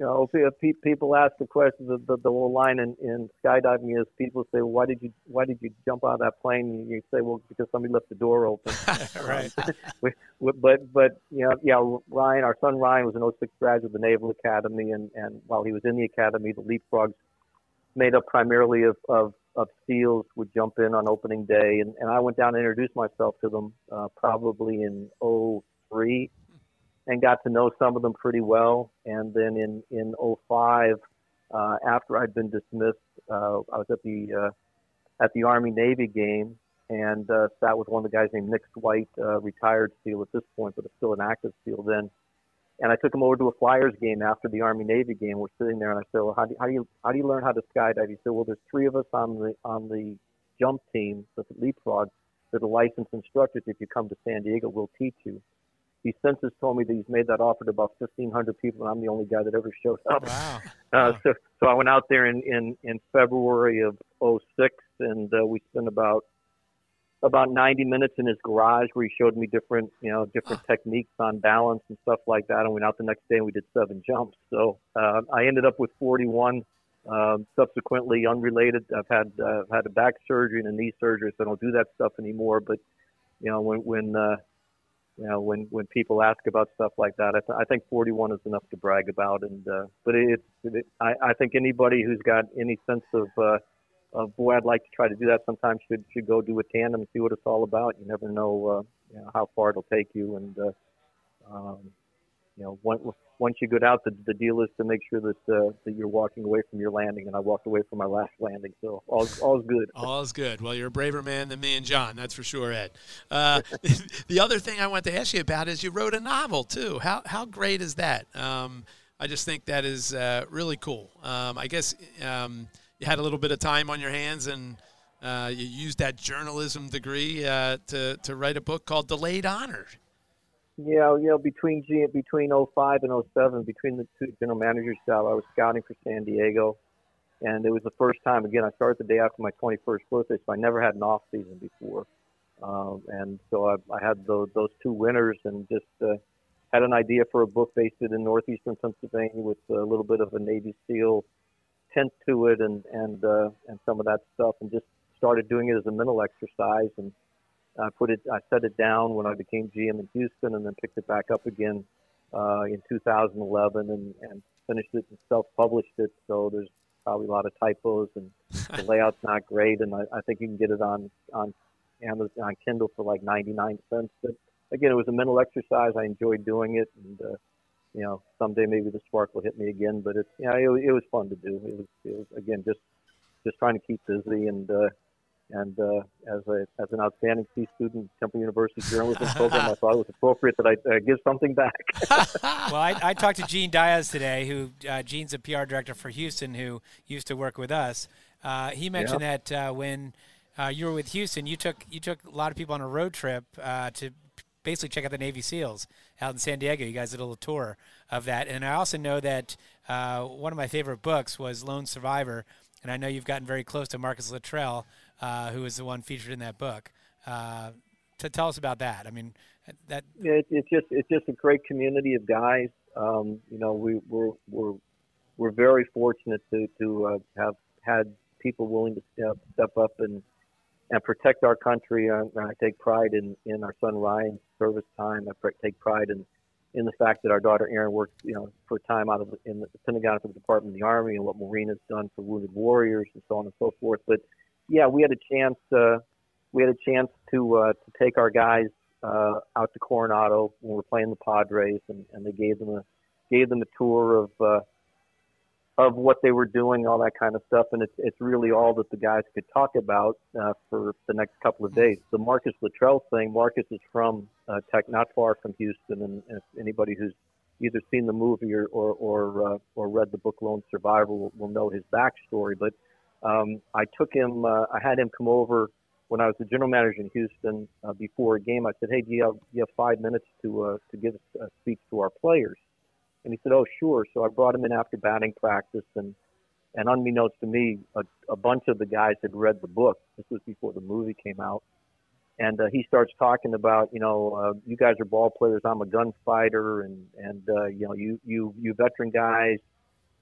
you know, if people ask the question, the, the, the whole line in, in skydiving is people say, well, why did you why did you jump out of that plane? And you say, well, because somebody left the door open. [laughs] right. [laughs] we, we, but but you know, yeah, Ryan, our son Ryan was an 06 graduate of the Naval Academy, and and while he was in the academy, the leapfrogs made up primarily of of, of SEALs would jump in on opening day, and, and I went down and introduced myself to them uh, probably in 03 and got to know some of them pretty well. And then in in 05, uh, after I'd been dismissed, uh, I was at the uh, at the Army Navy game and uh, sat with one of the guys named Nick White, uh, retired SEAL at this point, but still an active SEAL then. And I took him over to a Flyers game after the Army Navy game. We're sitting there, and I said, "Well, how do, how do you how do you learn how to skydive?" He said, "Well, there's three of us on the on the jump team, the leapfrog. They're the licensed instructors. If you come to San Diego, we'll teach you." He since has told me that he's made that offer to about 1,500 people, and I'm the only guy that ever showed up. Wow. [laughs] Uh, so, so I went out there in, in, in February of 06, and uh, we spent about about 90 minutes in his garage where he showed me different, you know, different techniques on balance and stuff like that. And went out the next day and we did seven jumps. So uh, I ended up with 41. Um, subsequently, unrelated, I've had uh, had a back surgery and a knee surgery, so I don't do that stuff anymore. But you know, when when uh, you know, when when people ask about stuff like that, I, th- I think 41 is enough to brag about. And uh, but it's, it, I, I think anybody who's got any sense of uh, of boy, I'd like to try to do that sometime should should go do a tandem and see what it's all about. You never know, uh, you know how far it'll take you, and uh, um, you know, once you get out, the, the deal is to make sure that uh, that you're walking away from your landing. And I walked away from my last landing, so all all's good. all's good. Well, you're a braver man than me and John, that's for sure, Ed. Uh, [laughs] the other thing I want to ask you about is you wrote a novel too. How how great is that? Um, I just think that is uh, really cool. Um, I guess um, you had a little bit of time on your hands and. Uh, you used that journalism degree uh, to, to write a book called Delayed Honor. Yeah, you know, between between 05 and 07, between the two general managers' job, I was scouting for San Diego, and it was the first time. Again, I started the day after my 21st birthday, so I never had an off season before, um, and so I, I had those, those two winters, and just uh, had an idea for a book based in northeastern Pennsylvania with a little bit of a Navy SEAL tint to it, and and uh, and some of that stuff, and just started doing it as a mental exercise, and I put it, I set it down when I became GM in Houston, and then picked it back up again uh, in 2011, and, and finished it and self-published it. So there's probably a lot of typos, and [laughs] the layout's not great. And I, I think you can get it on on Amazon on Kindle for like 99 cents. But again, it was a mental exercise. I enjoyed doing it, and uh, you know, someday maybe the spark will hit me again. But it's you know, it, it was fun to do. It was, it was again just just trying to keep busy and. Uh, and uh, as a as an outstanding C student, Temple University journalism [laughs] program, I thought it was appropriate that I uh, give something back. [laughs] well, I, I, talked to Gene Dias today, who uh, Gene's a PR director for Houston, who used to work with us. Uh, he mentioned yeah. that uh, when uh, you were with Houston, you took you took a lot of people on a road trip to basically check out the Navy SEALs out in San Diego. You guys did a little tour of that, and I also know that one of my favorite books was Lone Survivor, and I know you've gotten very close to Marcus Luttrell uh, who was the one featured in that book. Uh, to tell us about that. I mean, that it, it's just it's just a great community of guys. Um, you know, we, we're we're we're very fortunate to to uh, have had people willing to step step up and and protect our country. I, I take pride in in our son Ryan's service time. I take pride in in the fact that our daughter Erin worked, you know, for time out of in the Pentagon for the Department of the Army and what Marine has done for wounded warriors and so on and so forth. But yeah, we had a chance. Uh, we had a chance to uh, to take our guys uh, out to Coronado when we were playing the Padres, and, and they gave them a gave them a tour of uh, of what they were doing, all that kind of stuff, and it's it's really all that the guys could talk about uh, for the next couple of days. The Marcus Luttrell thing. Marcus is from uh, Tech, not far from Houston, and if anybody who's either seen the movie or or or, uh, or read the book Lone Survivor will, will know his backstory. But um, I took him. Uh, I had him come over when I was the general manager in Houston uh, before a game. I said, "Hey, do you have, do you have five minutes to uh, to give a speech to our players?" And he said, "Oh, sure." So I brought him in after batting practice, and and unbeknownst to me, a, a bunch of the guys had read the book. This was before the movie came out, and uh, he starts talking about, you know, uh, you guys are ball players. I'm a gunfighter, and and uh, you know, you you you veteran guys,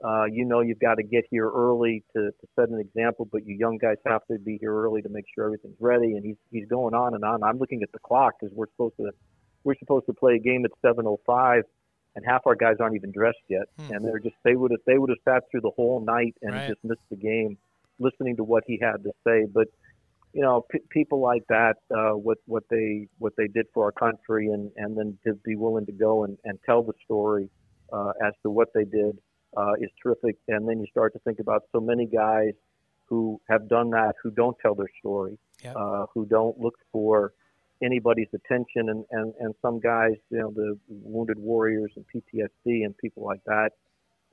uh, you know, you've got to get here early to, to set an example, but you young guys have to be here early to make sure everything's ready. And he's he's going on and on. I'm looking at the clock because we're supposed to we're supposed to play a game at 7:05 and half our guys aren't even dressed yet, hmm. and they're just they would have they would have sat through the whole night and right. just missed the game, listening to what he had to say. But you know, p- people like that, uh, what what they what they did for our country, and and then to be willing to go and, and tell the story uh, as to what they did uh, is terrific. And then you start to think about so many guys who have done that who don't tell their story, yep. uh, who don't look for anybody's attention and, and, and some guys, you know, the wounded warriors and PTSD and people like that,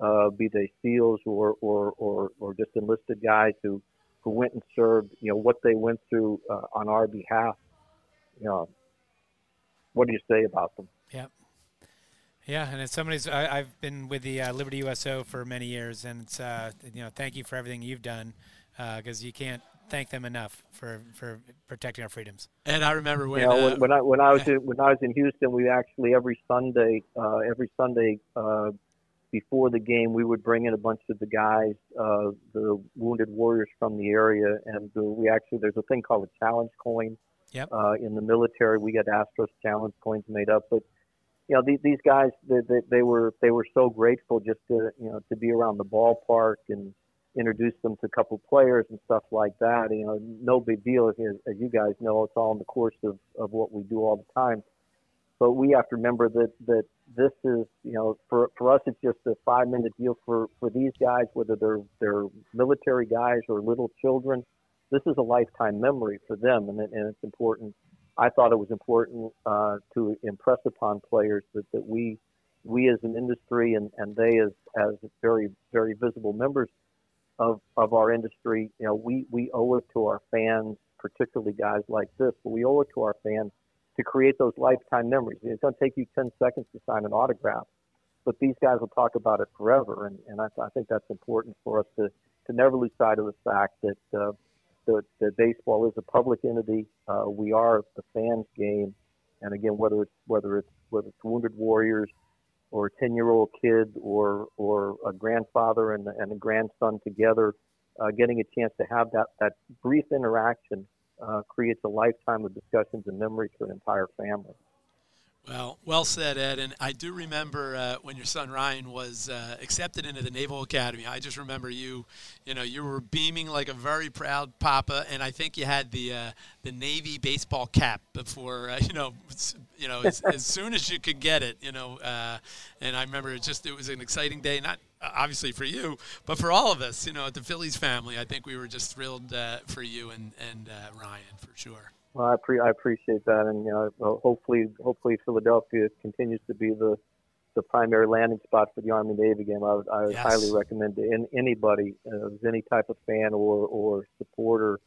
uh, be they SEALs or, or, or, or just enlisted guys who, who went and served, you know, what they went through uh, on our behalf. You know, what do you say about them? Yeah. Yeah, and as somebody's, I, have been with the uh, Liberty USO for many years, and it's, uh, you know, thank you for everything you've done, because uh, you can't thank them enough for, for protecting our freedoms. And I remember when you know, uh, when, when, I when I was in, when I was in Houston, we actually every Sunday uh, every Sunday uh, before the game, we would bring in a bunch of the guys, uh, the wounded warriors from the area, and we actually there's a thing called a challenge coin. Yep. Uh, in the military, we get Astros challenge coins made up, but you know these, these guys they, they, they were they were so grateful just to you know to be around the ballpark and introduce them to a couple players and stuff like that. You know, no big deal. As, as you guys know, it's all in the course of, of what we do all the time. But we have to remember that, that this is, you know, for, for us, it's just a five minute deal for, for these guys, whether they're, they're military guys or little children. This is a lifetime memory for them. And, and it's important. I thought it was important uh, to impress upon players that, that we, we as an industry and, and they as, as very, very visible members of, of our industry. You know, we, we owe it to our fans, particularly guys like this, but we owe it to our fans to create those lifetime memories. It's going to take you 10 seconds to sign an autograph, but these guys will talk about it forever. And, and I, I think that's important for us to, to never lose sight of the fact that, uh, that, that baseball is a public entity. Uh, we are the fans' game. And again, whether it's, whether it's, whether it's Wounded Warriors, or a 10 year old kid or, or a grandfather and, and a grandson together, uh, getting a chance to have that, that brief interaction uh, creates a lifetime of discussions and memories for an entire family. Well, well said, Ed. And I do remember uh, when your son Ryan was uh, accepted into the Naval Academy. I just remember you, you know, you were beaming like a very proud papa, and I think you had the uh, the Navy baseball cap before, uh, [laughs] you know, you know, as, as, soon as you could get it, you know. Uh, and I remember it just it was an exciting day, not obviously for you, but for all of us, you know, at the Phillies family. I think we were just thrilled uh, for you and and Ryan for sure. Well, I, pre- I appreciate that, and you know, hopefully, hopefully Philadelphia continues to be the the primary landing spot for the Army Navy game. I would, I would yes. highly recommend to in, anybody, uh, any type of fan or or supporter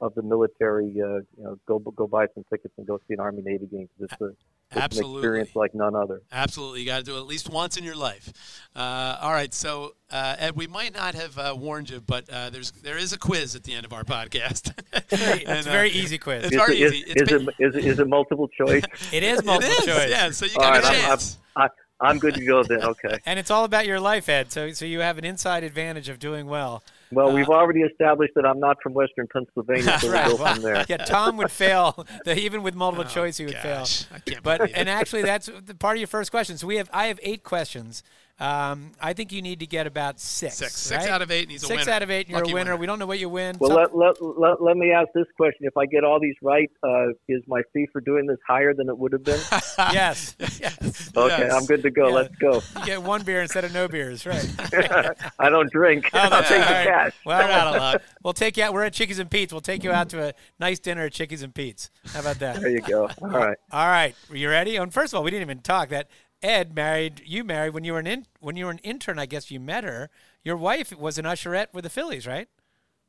of the military, uh, you know, go go buy some tickets and go see an Army Navy game because it's a Absolutely. an experience like none other. Absolutely, you got to do it at least once in your life. Uh, all right, so uh, Ed, we might not have uh, warned you, but uh, there's there is a quiz at the end of our podcast. [laughs] It's And, a uh, very easy quiz. It's Is, very it, is, easy. It's is, been- it, is, it, is it multiple choice? [laughs] It is multiple is, choice. yeah. So you All got right, a I'm, I'm, chance. I, I'm good to go then. Okay. [laughs] And it's all about your life, Ed. So, so you have an inside advantage of doing well. Well, we've uh, already established that I'm not from Western Pennsylvania, [laughs] so we'll go Well, from there. yeah, Tom would fail. [laughs] The- Even with multiple Oh, choice, he would gosh, fail. I can't But and actually, that's the part of your first question. So we have I have eight questions. Um, I think you need to get about six. Six. Six right? out of eight, and he's a Six out of eight, and you're Lucky a winner. winner. We don't know what you win. Well, Some- let, let, let, let me ask this question. If I get all these right, uh, is my fee for doing this higher than it would have been? [laughs] yes. [laughs] yes. Okay, Yes. I'm good to go. Yeah. Let's go. You get one beer instead of no beers, right? [laughs] I don't drink. Oh, I'll that's take all the cash. Well, we're out of luck. We'll take you out. We're at Chickies and Pete's. We'll take you out to a nice dinner at Chickies and Pete's. How about that? There you go. All right. All right, Are you ready? And first of all, we didn't even talk that Ed married you married when you were an in, when you were an intern. I guess you met her. Your wife was an usherette with the Phillies, right?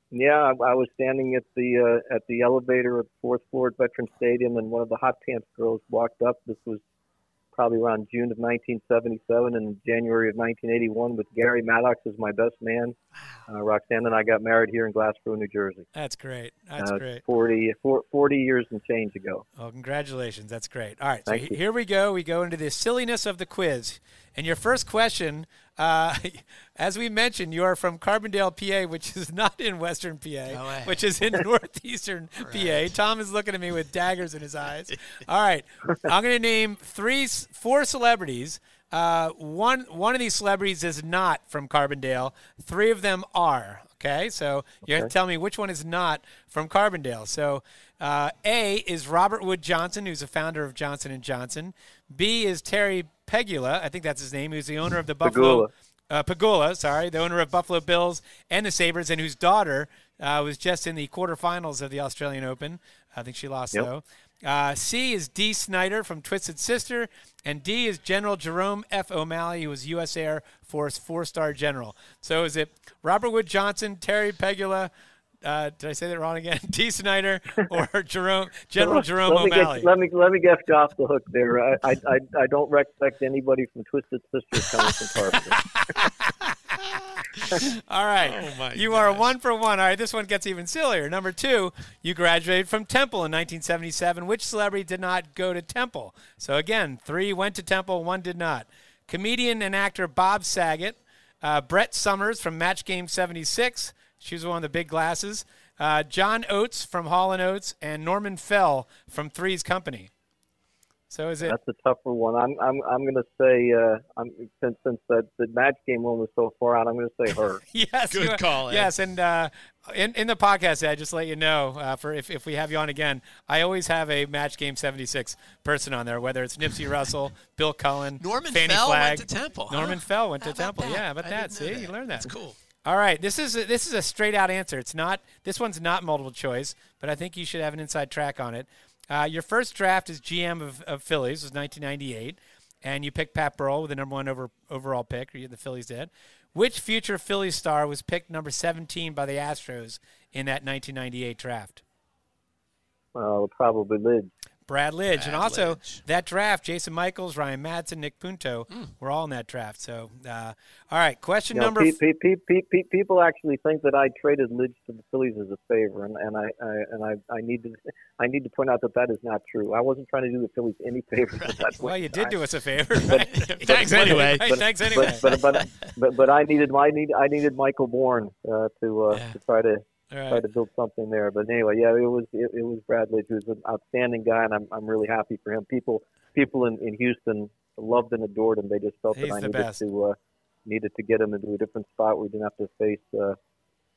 Yeah, I, I was standing at the uh, at the elevator at the fourth floor at Veteran Stadium, and one of the hot pants girls walked up. This was probably around June of 1977 and January of 1981 with Gary Maddox as my best man. Uh, Roxanne and I got married here in Glassboro, New Jersey. That's great. That's uh, great. 40, 40 years and change ago. Oh, congratulations. That's great. All right, so Thank he- you. here we go. We go into the silliness of the quiz. And your first question, uh, [laughs] as we mentioned, you are from Carbondale, PA, which is not in Western PA, No [laughs] which is in [laughs] Northeastern PA. Tom is looking at me with daggers in his eyes. All right, I'm going to name three, four celebrities. Uh, one, one of these celebrities is not from Carbondale. Three of them are. Okay, so you have to tell me which one is not from Carbondale. So uh, A is Robert Wood Johnson, who's the founder of Johnson and Johnson. B is Terry Pegula, I think that's his name, who's the owner of the Buffalo. Pegula. Uh, Pagula, sorry, the owner of Buffalo Bills and the Sabres, and whose daughter uh, was just in the quarterfinals of the Australian Open. I think she lost Yep. though. Uh, C is Dee Snider from Twisted Sister, and D is General Jerome F. O'Malley, who was U.S. Air Force four-star general. So is it Robert Wood Johnson, Terry Pegula? Uh, did I say that wrong again? [laughs] Dee Snider or [laughs] Jerome General Jerome let me O'Malley? Get, let me let me get you off the hook there. I I, I, I don't respect anybody from Twisted Sister coming from Carpenter. [laughs] All right. Oh, my you are one for one. All right, this one gets even sillier. Number two, you graduated from Temple in 1977. Which celebrity did not go to Temple? So again, three went to Temple, one did not. Comedian and actor Bob Saget, uh, Brett Somers from Match Game 76. She was one of the big glasses. Uh, John Oates from Hall and Oates, and Norman Fell from Three's Company. So is it? That's a tougher one. I'm I'm I'm going to say uh, I'm since since the, the match game one was so far out. I'm going to say her. [laughs] Yes, Good you call, Ed. Yes, and uh, in in the podcast, I just let you know, uh, for if, if we have you on again, I always have a Match Game seventy six person on there, whether it's Nipsey [laughs] Russell, Bill Cullen, Norman Fannie Fell Flagg. went to Temple. huh? Norman Fell went to Temple. that? Yeah, about I that? didn't know See, you learned that. That's cool. All right, this is a, this is a straight out answer. It's not this one's not multiple choice, but I think you should have an inside track on it. Uh, your first draft as GM of, of Phillies was 1998, and you picked Pat Burrell with the number one over, overall pick. The Phillies did. Which future Phillies star was picked number 17 by the Astros in that 1998 draft? Well, probably Lidge. Brad Lidge, and also Lidge. that draft, Jason Michaels, Ryan Madson, Nick Punto were all in that draft. So, uh, all right, question You know, number. pe- pe- pe- pe- pe- people actually think that I traded Lidge to the Phillies as a favor, and, and I, I and I, I need to I need to point out that that is not true. I wasn't trying to do the Phillies any favors at that [laughs] well, you did time. do us a favor. Right? [laughs] Thanks anyway. But- [laughs] thanks anyway. But but but, but, but I needed I need I needed Michael Bourn uh, to uh, Yeah. to try to All try to build something there. But anyway, yeah, it was it, it was Brad Lidge, who's an outstanding guy, and I'm I'm really happy for him. People people in, in Houston loved and adored him. They just felt He's that I needed best. to uh, needed to get him into a different spot where we didn't have to face uh,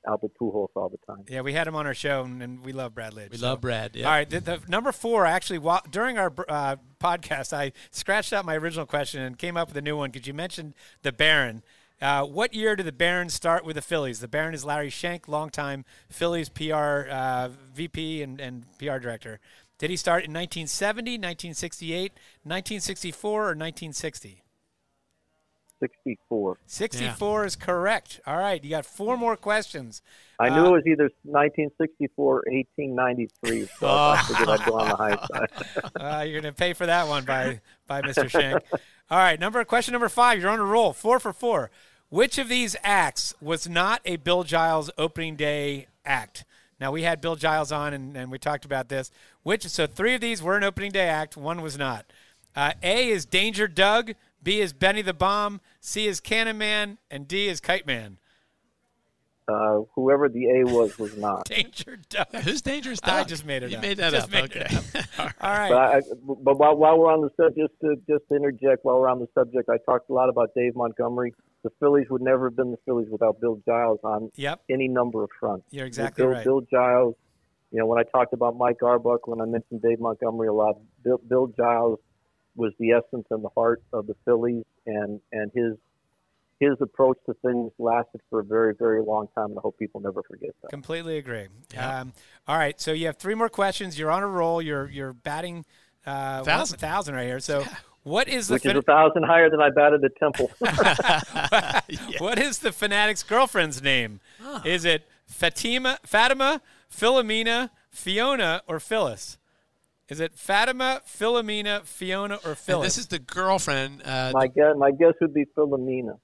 Albert Pujols all the time. Yeah, we had him on our show, and, and we love Brad Lidge. We so. love Brad. Yeah. All right, the, the number four. Actually, while, during our uh, podcast, I scratched out my original question and came up with a new one because you mentioned the Baron. Uh, what year did the Baron start with the Phillies? The Baron is Larry Shenk, longtime Phillies PR uh, VP and, and PR director. Did he start in 1970, 1968, 1964, or 1960? 64. 64 is correct. All right, you got four more questions. I knew Uh, it was either 1964 or 1893, so I figured I'd go on the high [laughs] side. Uh, you're going to pay for that one by by Mr. Shenk. All right, number question number five. You're on a roll. Four for four. Which of these acts was not a Bill Giles opening day act? Now we had Bill Giles on, and, and we talked about this. Which so three of these were an opening day act. One was not. Uh, a is Danger Doug. B is Benny the Bomb. C is Cannon Man, and D is Kite Man. Uh, whoever the A was was not. [laughs] Danger Doug. Who's dangerous? I just made it You up. made that Just up. made okay. [laughs] it All right. But, I, but while, while we're on the subject, just to, just to interject, while we're on the subject, I talked a lot about Dave Montgomery. The Phillies would never have been the Phillies without Bill Giles on Yep, any number of fronts. you're exactly Bill, right. Bill Giles, you know, when I talked about Mike Arbuck, when I mentioned Dave Montgomery a lot, Bill, Bill Giles was the essence and the heart of the Phillies, and and his his approach to things lasted for a very very long time, and I hope people never forget that. Completely agree. Yeah. Um, all right, so you have three more questions. You're on a roll. You're you're batting uh, Thousand. thousand right here. So, what is the Which is a thousand higher than I batted at Temple. [laughs] [laughs] what is the Phanatic's girlfriend's name? Is it Fatima, Fatima, Philomena, Fiona, or Phyllis? Is it Fatima, Philomena, Fiona, or And Phyllis? this is the girlfriend. Uh, my guess, my guess would be Philomena.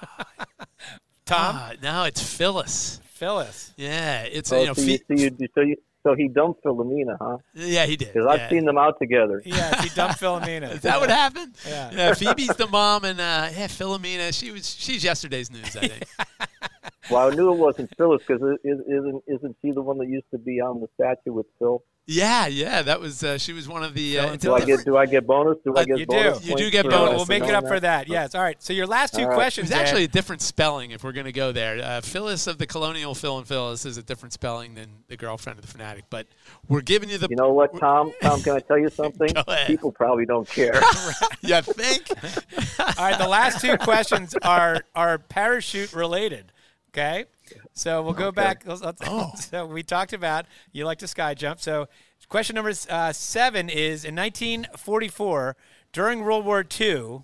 [laughs] Tom. ah, no, it's Phyllis. Phyllis. Yeah, it's So, you know, so, you, so, you, so, you, so he dumped Philomena, huh? yeah, he did. Because I've seen them out together. Yeah, he dumped [laughs] Philomena. Is that what happened? Yeah. Phoebe's the mom, and uh, yeah, Philomena. She was. She's yesterday's news, I think. [laughs] Well, I knew it wasn't Phyllis because isn't isn't she the one that used to be on the statue with Phil? yeah, yeah. That was. Uh, she was one of the. Uh, Phil- it's a Do I different- get do I get bonus? Do I get you bonus? do. You do get bonus. We'll make it knowing up for that? that. Yes. All right. So your last two All right. It questions. It's actually a different spelling if we're going to go there. Uh, Phyllis of the Colonial Phil and Phyllis is a different spelling than the girlfriend of the Phanatic. But we're giving you the. You know what, Tom? Tom, can I tell you [laughs] something? Go ahead. People probably don't care. [laughs] you think? [laughs] All right, the last two questions are are parachute related. Okay, so we'll go back. [laughs] let's- let's- Oh. So we talked about you like to sky jump. So question number uh, seven is in 1944 during World War II,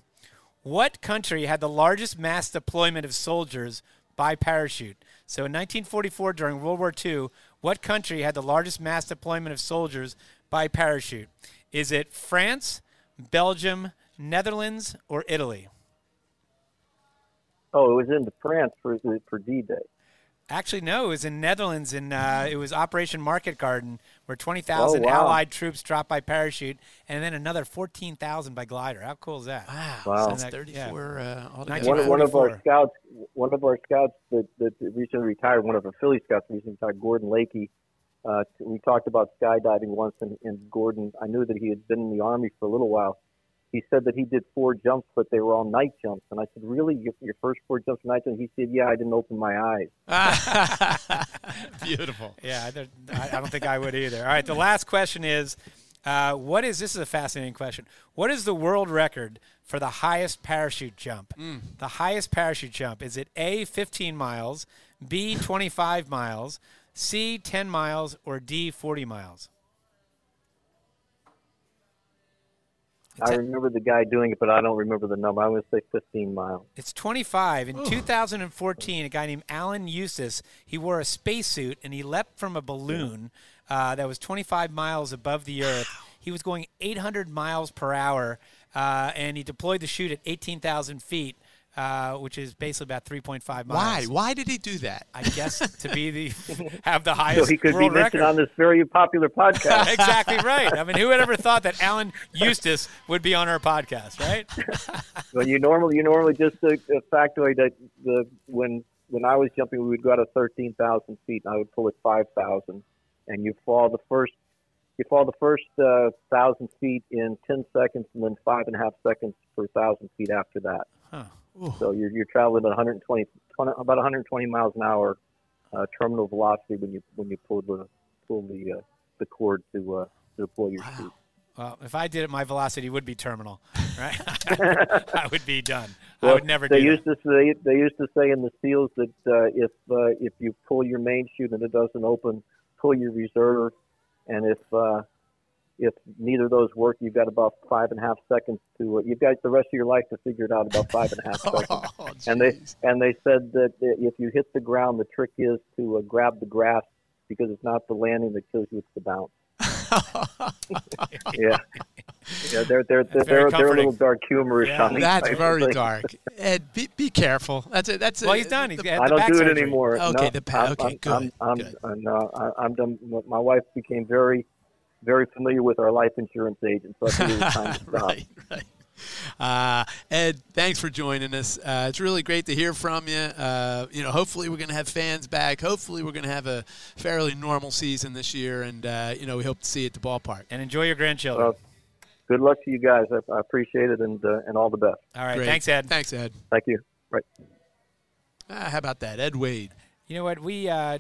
what country had the largest mass deployment of soldiers by parachute? So in 1944 during World War II, what country had the largest mass deployment of soldiers by parachute? Is it France, Belgium, Netherlands, or Italy? Oh, it was into France for for D-Day. Actually, no. It was in Netherlands, and uh, it was Operation Market Garden, where 20,000 Oh, wow. Allied troops dropped by parachute, and then another 14,000 by glider. How cool is that? Wow. Wow. That's So that- 34 uh, altogether. Nineteen- One, of- one of our scouts, one of our scouts that, that recently retired, one of our Philly scouts recently retired, Gordon Lakey. Uh, we talked about skydiving once, and, and Gordon, I knew that he had been in the Army for a little while. He said that he did four jumps, but they were all night jumps. And I said, "Really, your, your first four jumps were night jumps?" He said, "Yeah, I didn't open my eyes." [laughs] Beautiful. Yeah, I don't- I, I don't think I would either. All right, the last question is uh, what is this is a fascinating question. What is the world record for the highest parachute jump? The highest parachute jump is it A 15 miles, B 25 miles, C 10 miles, or D 40 miles? I remember the guy doing it, but I don't remember the number. I'm going to say 15 miles. It's 25. In 2014, a guy named Alan Eustace, he wore a spacesuit and he leapt from a balloon uh, that was 25 miles above the Earth. He was going 800 miles per hour, uh, and he deployed the chute at 18,000 feet, uh, which is basically about 3.5 miles. Why? Why did he do that? I guess to be the [laughs] have the So highest he could be world mentioned record. on this very popular podcast. [laughs] exactly right. I mean, who had ever thought that Alan Eustace would be on our podcast, right? [laughs] well, you normally you normally just a, a factoid that the when when I was jumping, we would go out of 13,000 feet, and I would pull at 5,000, and you fall the first you fall the first uh, thousand feet in 10 seconds, and then five and a half seconds per thousand feet after that. Huh. So you're you're traveling at 120 20, about 120 miles an hour uh, terminal velocity when you when you pull the pull the uh, the cord to uh, to deploy your chute. Well, if I did it, my velocity would be terminal, [laughs] right? [laughs] I would be done. I Well, would never they do used to say they used to say in the seals that uh, if uh, if you pull your main chute and it doesn't open, pull your reserve, and if uh, if neither of those work, you've got about five and a half seconds to. Uh, you've got the rest of your life to figure it out about five and a half [laughs] seconds. Oh, and they and they said that if you hit the ground, the trick is to uh, grab the grass because it's not the landing that kills you; it's the bounce. [laughs] Yeah, yeah, they're they're they're they're, they're a little dark humorous Yeah. on these That's types very things. dark. [laughs] Ed, be, be careful. That's it. That's Well, a, he's done. He's the- I the don't back do it surgery. anymore. Okay, No, the pa- I'm- okay, I'm, good, I'm, good. I'm, no, I- I'm done. My wife became very, very familiar with our life insurance agent, so I think it was time to [laughs] stop. right, right. Uh, Ed, thanks for joining us. Uh, it's really great to hear from you. Uh, you know, hopefully we're going to have fans back. Hopefully we're going to have a fairly normal season this year, and uh, you know we hope to see you at the ballpark. And enjoy your grandchildren. Uh, good luck to you guys. I, I appreciate it, and uh, and all the best. All right. Great. Thanks, Ed. Thanks, Ed. Thank you. Right. Ah, how about that, Ed Wade? You know what? We, uh,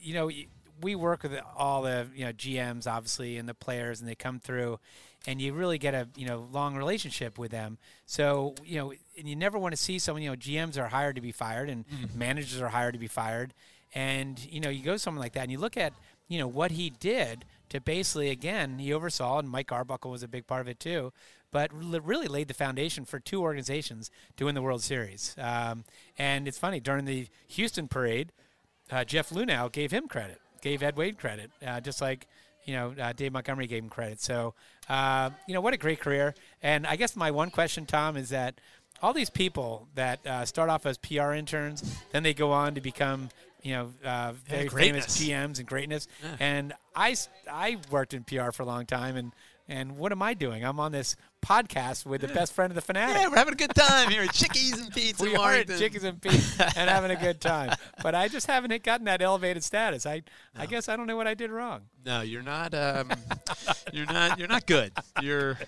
you know, y- we work with all the you know GMs obviously and the players, and they come through, and you really get a you know long relationship with them. So you know, and you never want to see someone. You know, GMs are hired to be fired, and managers are hired to be fired, and you know, you go someone like that, and you look at you know what he did to basically again he oversaw, and Mike Arbuckle was a big part of it too. But really laid the foundation for two organizations to win the World Series. Um, and it's funny during the Houston parade, uh, Jeff Luhnow gave him credit, gave Ed Wade credit, uh, just like you know uh, Dave Montgomery gave him credit. So uh, you know what a great career. And I guess my one question, Tom, is that all these people that uh, start off as PR interns, then they go on to become you know uh, very famous. GMs and greatness. And I, I worked in PR for a long time, and and what am I doing? I'm on this podcast with the best friend of the Phanatic. Yeah, we're having a good time here at Chickies and Pete's We are at Chickies and Pete and having a good time. [laughs] But I just haven't gotten that elevated status. I, I guess I don't know what I did wrong. No, you're not. Um, [laughs] you're not. You're not good. You're.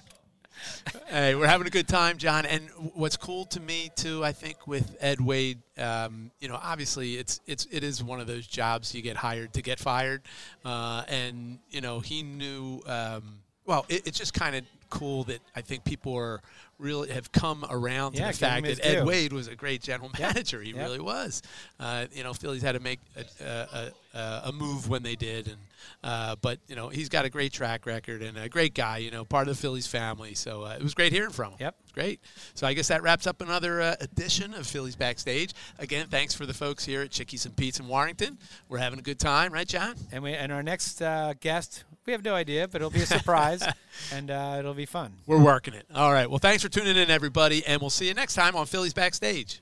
Hey, we're having a good time, John. And what's cool to me too, I think, with Ed Wade, um, you know, obviously it's it's it is one of those jobs you get hired to get fired, uh, and you know he knew. Um, well, it, it's just kind of cool that I think people are really have come around to Yeah, the fact that Ed due. Wade was a great general manager. He Yep. really was. Uh, you know, Phillies had to make a, a, a, a move when they did, and uh, but you know he's got a great track record and a great guy. You know, part of the Phillies family. So uh, it was great hearing from him. Yep. Great. So I guess that wraps up another uh, edition of Phillies Backstage. Again, thanks for the folks here at Chickies and Pete's in Warrington. We're having a good time, right, John? And we and our next uh, guest, we have no idea, but it'll be a surprise, [laughs] and uh, it'll be fun. We're working it. All right. Well, thanks for tuning in, everybody, and we'll see you next time on Phillies Backstage.